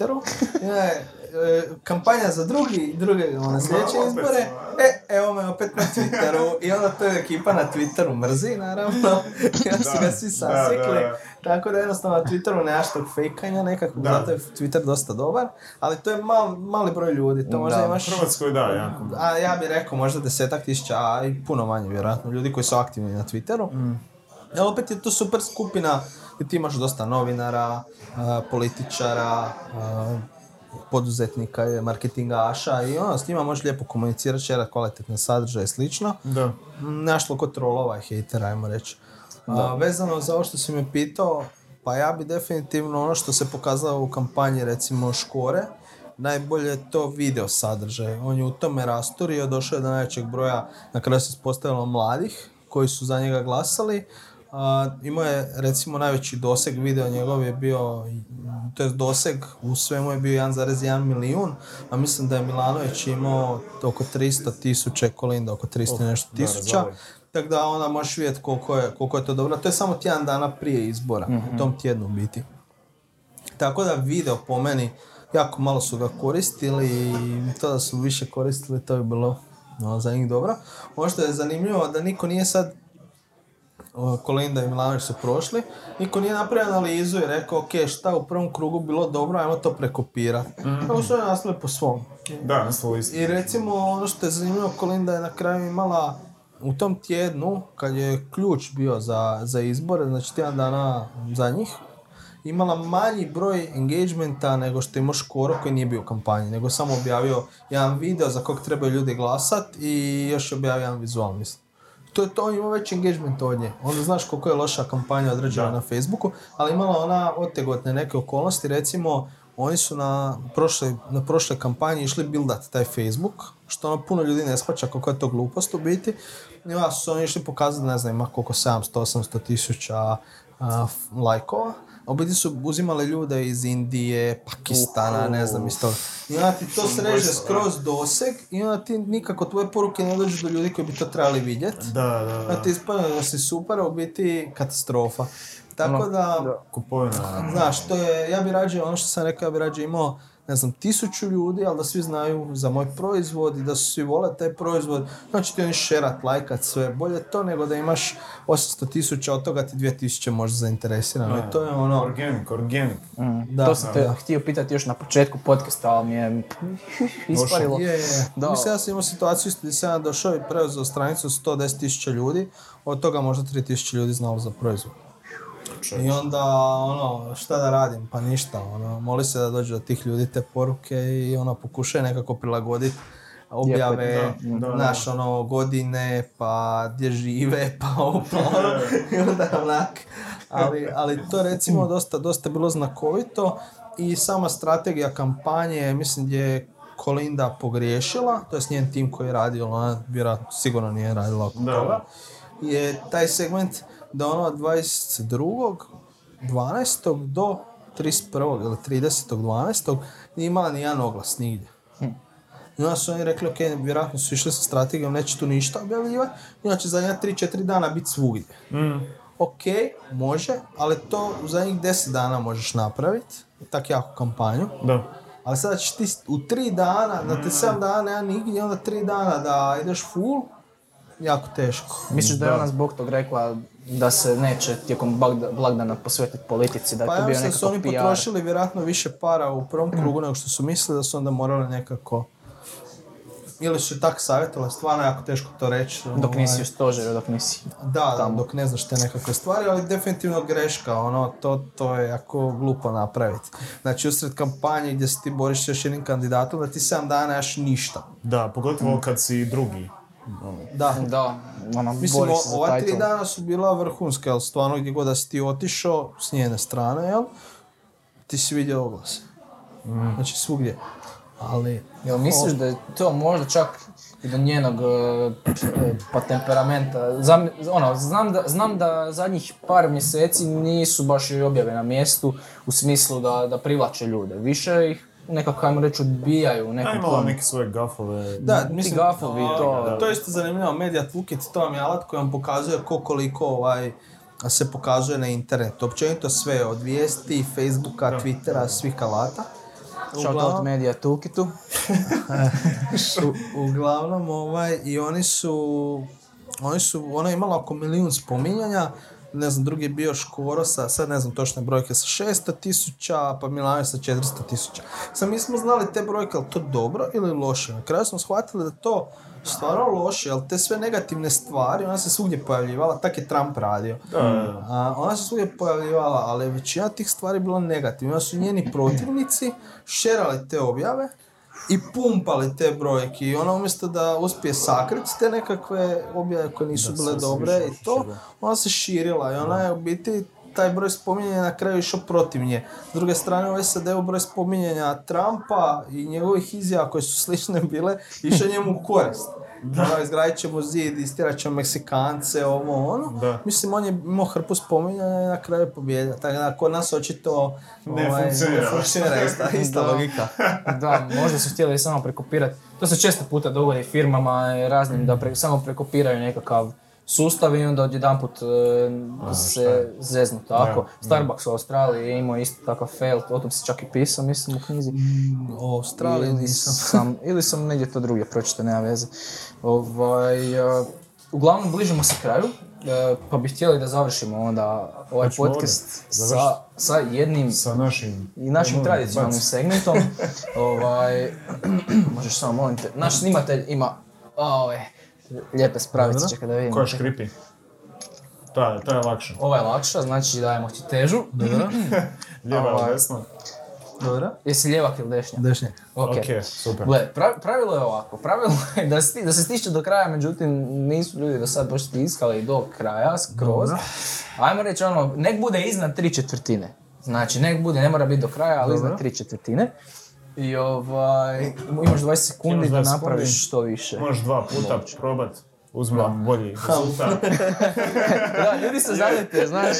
je, e, kampanja za drugi, druge, one sljedeće izbore, e, evo me opet na Twitteru, i onda to je ekipa na Twitteru mrzi, naravno, (laughs) i onda su ga svi sasjekli, da. tako da jednostavno na Twitteru nemaš tog fejkanja nekakvog, Da. zato je Twitter dosta dobar, ali to je mal, mali broj ljudi, to možda Da. imaš... U Hrvatskoj da, jako. A ja bih rekao možda desetak tisuća, a i puno manje vjerojatno, ljudi koji su aktivni na Twitteru. Ali opet je to super skupina gdje ti imaš dosta novinara, političara, poduzetnika, i marketingaša i ono, s njima možeš lijepo komunicirati, šerat kvalitetne sadržaje i slično. Da. Naš kod trolova i hejtera, ajmo reći. A, vezano za ovo što si me pitao, pa ja bi definitivno ono što se pokazalo u kampanji recimo Škore, najbolje je to video sadržaj. On je u tome rasturio, došao je do najvećeg broja, na kraju se ispostavilo mladih koji su za njega glasali. A, imao je recimo najveći doseg video njegov je bio, to je doseg u svemu je bio 1,1 milijun, a mislim da je Milanović imao oko 300 tisuća, Kolinda oko 300 i nešto tisuća. Tako da onda možeš vidjeti koliko je, koliko je to dobro. To je samo tjedan dana prije izbora, u tom tjednu biti. Tako da video po meni, jako malo su ga koristili i to da su više koristili, to bi bilo no, za njih dobro. Ono što je zanimljivo da niko nije sad Kolinda i Milanović su prošli, niko nije napravio analizu i rekao, ok, šta u prvom krugu bilo dobro, ajmo to prekopirati. Mm-hmm. su oni nastavili po svom. Da, nastalo isto. I recimo ono što je zanimljivo, Kolinda je na kraju imala u tom tjednu, kad je ključ bio za, za izbore, znači tjedan dana za njih, imala manji broj engagementa nego što ima Škoro koji nije bio u kampanji, nego samo objavio jedan video za kog trebaju ljudi glasat i još je objavio jedan vizual, mislim. To je to, ima veći engagement od nje. Onda znaš koliko je loša kampanja određena na Facebooku, ali imala ona otegotne neke okolnosti, recimo oni su na prošloj, na prošloj kampanji išli buildat taj Facebook, što ono puno ljudi ne shvaća koliko je to glupost u biti. I onda su oni išli pokazati, ne znam, ima koliko 700-800 tisuća a, f- lajkova. A u biti su uzimali ljude iz Indije, Pakistana, ne znam, iz toga. I onda ti to sreže skroz doseg i onda ti nikako tvoje poruke ne dođu do ljudi koji bi to trebali vidjeti. Da, da, da. Onda ti ispadne da si super, a u biti katastrofa. Tako Ono, da, Kupovina. Znaš, to je, ja bi rađe, ono što sam rekao, ja bi rađe imao, ne znam, tisuću ljudi, ali da svi znaju za moj proizvod i da svi vole taj proizvod. Znači ti oni šerat, lajkat sve. Bolje to nego da imaš 800 tisuća, od toga ti 2000 možda zainteresirano. I to je ono, Organic, organic. da, to sam te da. htio pitati još na početku podcasta, ali mi je (laughs) isparilo. Je, je. Da. Mislim, ja sam imao situaciju gdje sam ja došao i preuzeo stranicu 110 tisuća ljudi, od toga možda 3000 ljudi znalo za proizvod. I onda, ono, šta da radim? Pa ništa, ono, moli se da dođe do tih ljudi te poruke i ono, pokušaj nekako prilagoditi objave, znaš, ono, godine, pa gdje žive, (laughs) pa ovo, pa ono, (laughs) i onda onak, ali, ali to recimo dosta, dosta bilo znakovito i sama strategija kampanje, mislim gdje je Kolinda pogriješila, to je njen tim koji je radio, ona vjerojatno sigurno nije radila oko toga, je taj segment da ono od 22. 12. do 31. ili 30. 12. nije imala ni jedan oglas nigdje. I onda su oni rekli, ok, vjerojatno su išli sa strategijom, neće tu ništa objavljivati, inače za njega 3-4 dana biti svugdje. Ok, može, ali to u zadnjih 10 dana možeš napraviti, tak jako kampanju. Da. Ali sada ćeš ti u 3 dana, da te 7 dana nema nigdje, onda 3 dana da ideš full, jako teško. Misliš da je ona zbog tog rekla da se neće tijekom blagda- blagdana posvetiti politici, da je Pa to ja bio mislim da su nekakav oni PR? potrošili vjerojatno više para u prvom krugu nego što su mislili da su onda morali nekako ili su tak savjetovali, stvarno jako teško to reći. Dok nisi ovaj. u stožeru, dok nisi... Da, tamo. dok ne znaš te nekakve stvari, ali definitivno greška, ono, to, to je jako glupo napraviti. Znači, usred kampanje gdje se ti boriš s još jednim kandidatom, da ti 7 dana nemaš ništa. Da, pogotovo kad si drugi. Da. Da, ono, Mislim, o- ova tri dana su bila vrhunska, jel, stvarno gdje god da si ti otišao, s njene strane, jel, ti si vidio oglase. Znači, svugdje. Ali, Jel misliš da je to možda čak i do njenog e, pa temperamenta? Zam- ono, znam, da, znam da zadnjih par mjeseci nisu baš joj objave na mjestu u smislu da, da privlače ljude. Više ih nekako, ajmo reći, odbijaju. A Nekako, imala neke svoje gafove. Da, Ti mislim, gafovi, to- to je isto zanimljivo, Media Toolkit, to vam je alat koji vam pokazuje ko koliko ovaj, se pokazuje na internetu. Općenito sve, od vijesti, Facebooka, Twittera, svih alata. Shout out Media Toolkitu. U- (laughs) uglavnom, ovaj, i oni su, oni su, ona je imala oko milijun spominjanja, ne znam, drugi je bio Škoro sa, sad ne znam točne brojke, sa 600 tisuća, pa Milano sa 400 tisuća. Sad mi smo znali te brojke, ali to dobro ili loše? Na kraju smo shvatili da to stvarno loše, jer te sve negativne stvari, ona se svugdje pojavljivala, tak je Trump radio. A, ona se svugdje pojavljivala, ali većina tih stvari bila negativna. Onda su njeni protivnici šerali te objave i pumpali te brojke i ona umjesto da uspije sakriti te nekakve objave koje nisu bile sve se dobre i to, širila. ona se širila i ona je u biti taj broj spominjanja na kraju išao protiv nje. S druge strane u SAD-u broj spominjanja Trumpa i njegovih izjava koje su slične bile išao njemu u korist. Da. izgradit ćemo zid, istjerat ćemo Meksikance, ovo ono. Da. Mislim, on je imao hrpu spominjanja i na kraju je pobjedio. Tako da, kod nas očito Ne ovaj, funkcionira. ne funkcionira (laughs) ista, ista Da. logika. (laughs) da, možda su htjeli samo prekopirati. To se često puta dogodi firmama i raznim da pre- samo prekopiraju nekakav sustav i onda odjedanput e, se zeznu tako. Starbucks u Australiji je imao isto takav fail, o tom si čak i pisao, mislim, u knjizi. O Australiji ili nisam. sam, ili sam negdje to drugdje pročitao, nema veze. Ovaj, e, uglavnom, bližimo se kraju, e, pa bih htjeli da završimo onda ovaj Hoćemo podcast sa, sa jednim Sa našim... i našim tradicionalnim bac. segmentom. (laughs) ovaj, (clears throat) možeš samo molim te. Naš snimatelj ima ove lijepe spravice, čekaj da vidim. Ko je škripi? To je, to je lakše. Ova je lakša, znači dajemo ti težu. Dobro. (clears throat) Lijeva Ovaj. ili desna? Dobro. Jesi lijevak ili dešnjak? Dešnjak. Ok. Ok, super. Gle, pra- pravilo je ovako, pravilo je da, sti, da se stiče do kraja, međutim nisu ljudi do sad baš stiskali do kraja, skroz. Ajmo reći ono, nek bude iznad tri četvrtine. Znači, nek bude, ne mora biti do kraja, ali iznad tri četvrtine. I ovaj, imaš 20 sekundi Imaš da 20 napraviš sekundi. što više. Možeš dva puta probat. Uzmem bolji rezultat. (laughs) Da, ljudi se zaljete, znaš.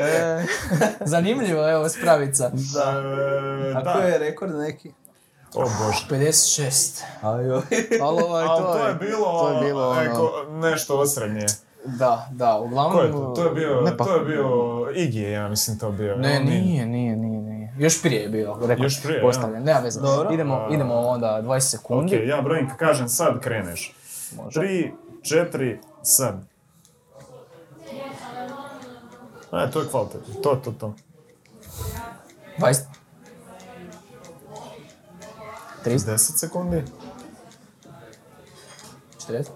E, zanimljivo, evo, spravica. Da. A da. koji je rekord neki? O bože. 56. Ajoj. Ali ovaj, Ali to, to je bilo, to je bilo ono, neko, nešto osrednje. da, da, uglavnom... Ko je to? To je bio, ne, pa- to je bio Igije, ja mislim to bio. Ne, On nije, nije, nije, nije. Još prije je bio, rekao, Još prije, postavljen, nema veze. Dobro. Idemo, idemo onda 20 Ok, sekundi. ja brojim kažem sad kreneš. Može. Tri, četiri, sad. E, to je kvalitetno. To, to, to. 20. 30, 10 sekundi. 40,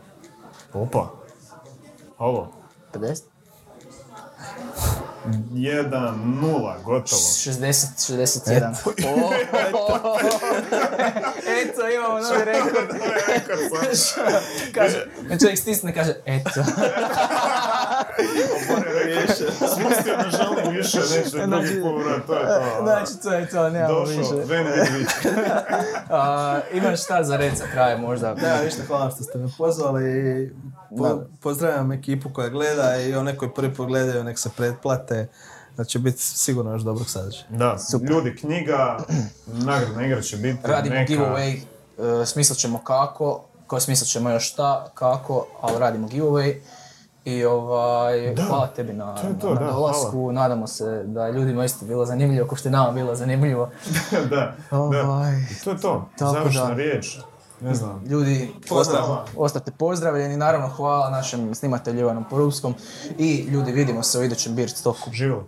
Opa. Halo. 50, 1, 0, gotovo. 60, 61. O, Eto, imamo novi rekord. kaže, čovjek stisne, kaže, eto. (laughs) Spustio više, drugi Znači- povrat, to je to. Znači, to je to, nemamo Došao, više. Ven. (laughs) A, imaš šta za red za kraj možda? Da, ništa, hvala što ste me pozvali po- pozdravljam ekipu koja gleda i one koji prvi put gledaju nek se pretplate. Da će biti sigurno još dobrog sadržaja. Da, ljudi, knjiga, nagradna igra će biti Radimo neka... giveaway, uh, smislit ćemo kako, koje smislit ćemo još šta, kako, ali radimo giveaway. I ovaj, hvala tebi na, to to, na da, dolasku, nadamo se da je ljudima isto bilo zanimljivo, kao što je nama bilo zanimljivo. (laughs) da, da. Ovaj, I to je to, Tako završna da. riječ. Ne znam. Ljudi, Pozdrav. osta- ostate pozdravljeni. Naravno, hvala našem snimatelju Ivanu Poruskom. I ljudi, vidimo se u idućem Beer Stoku. Živjeli.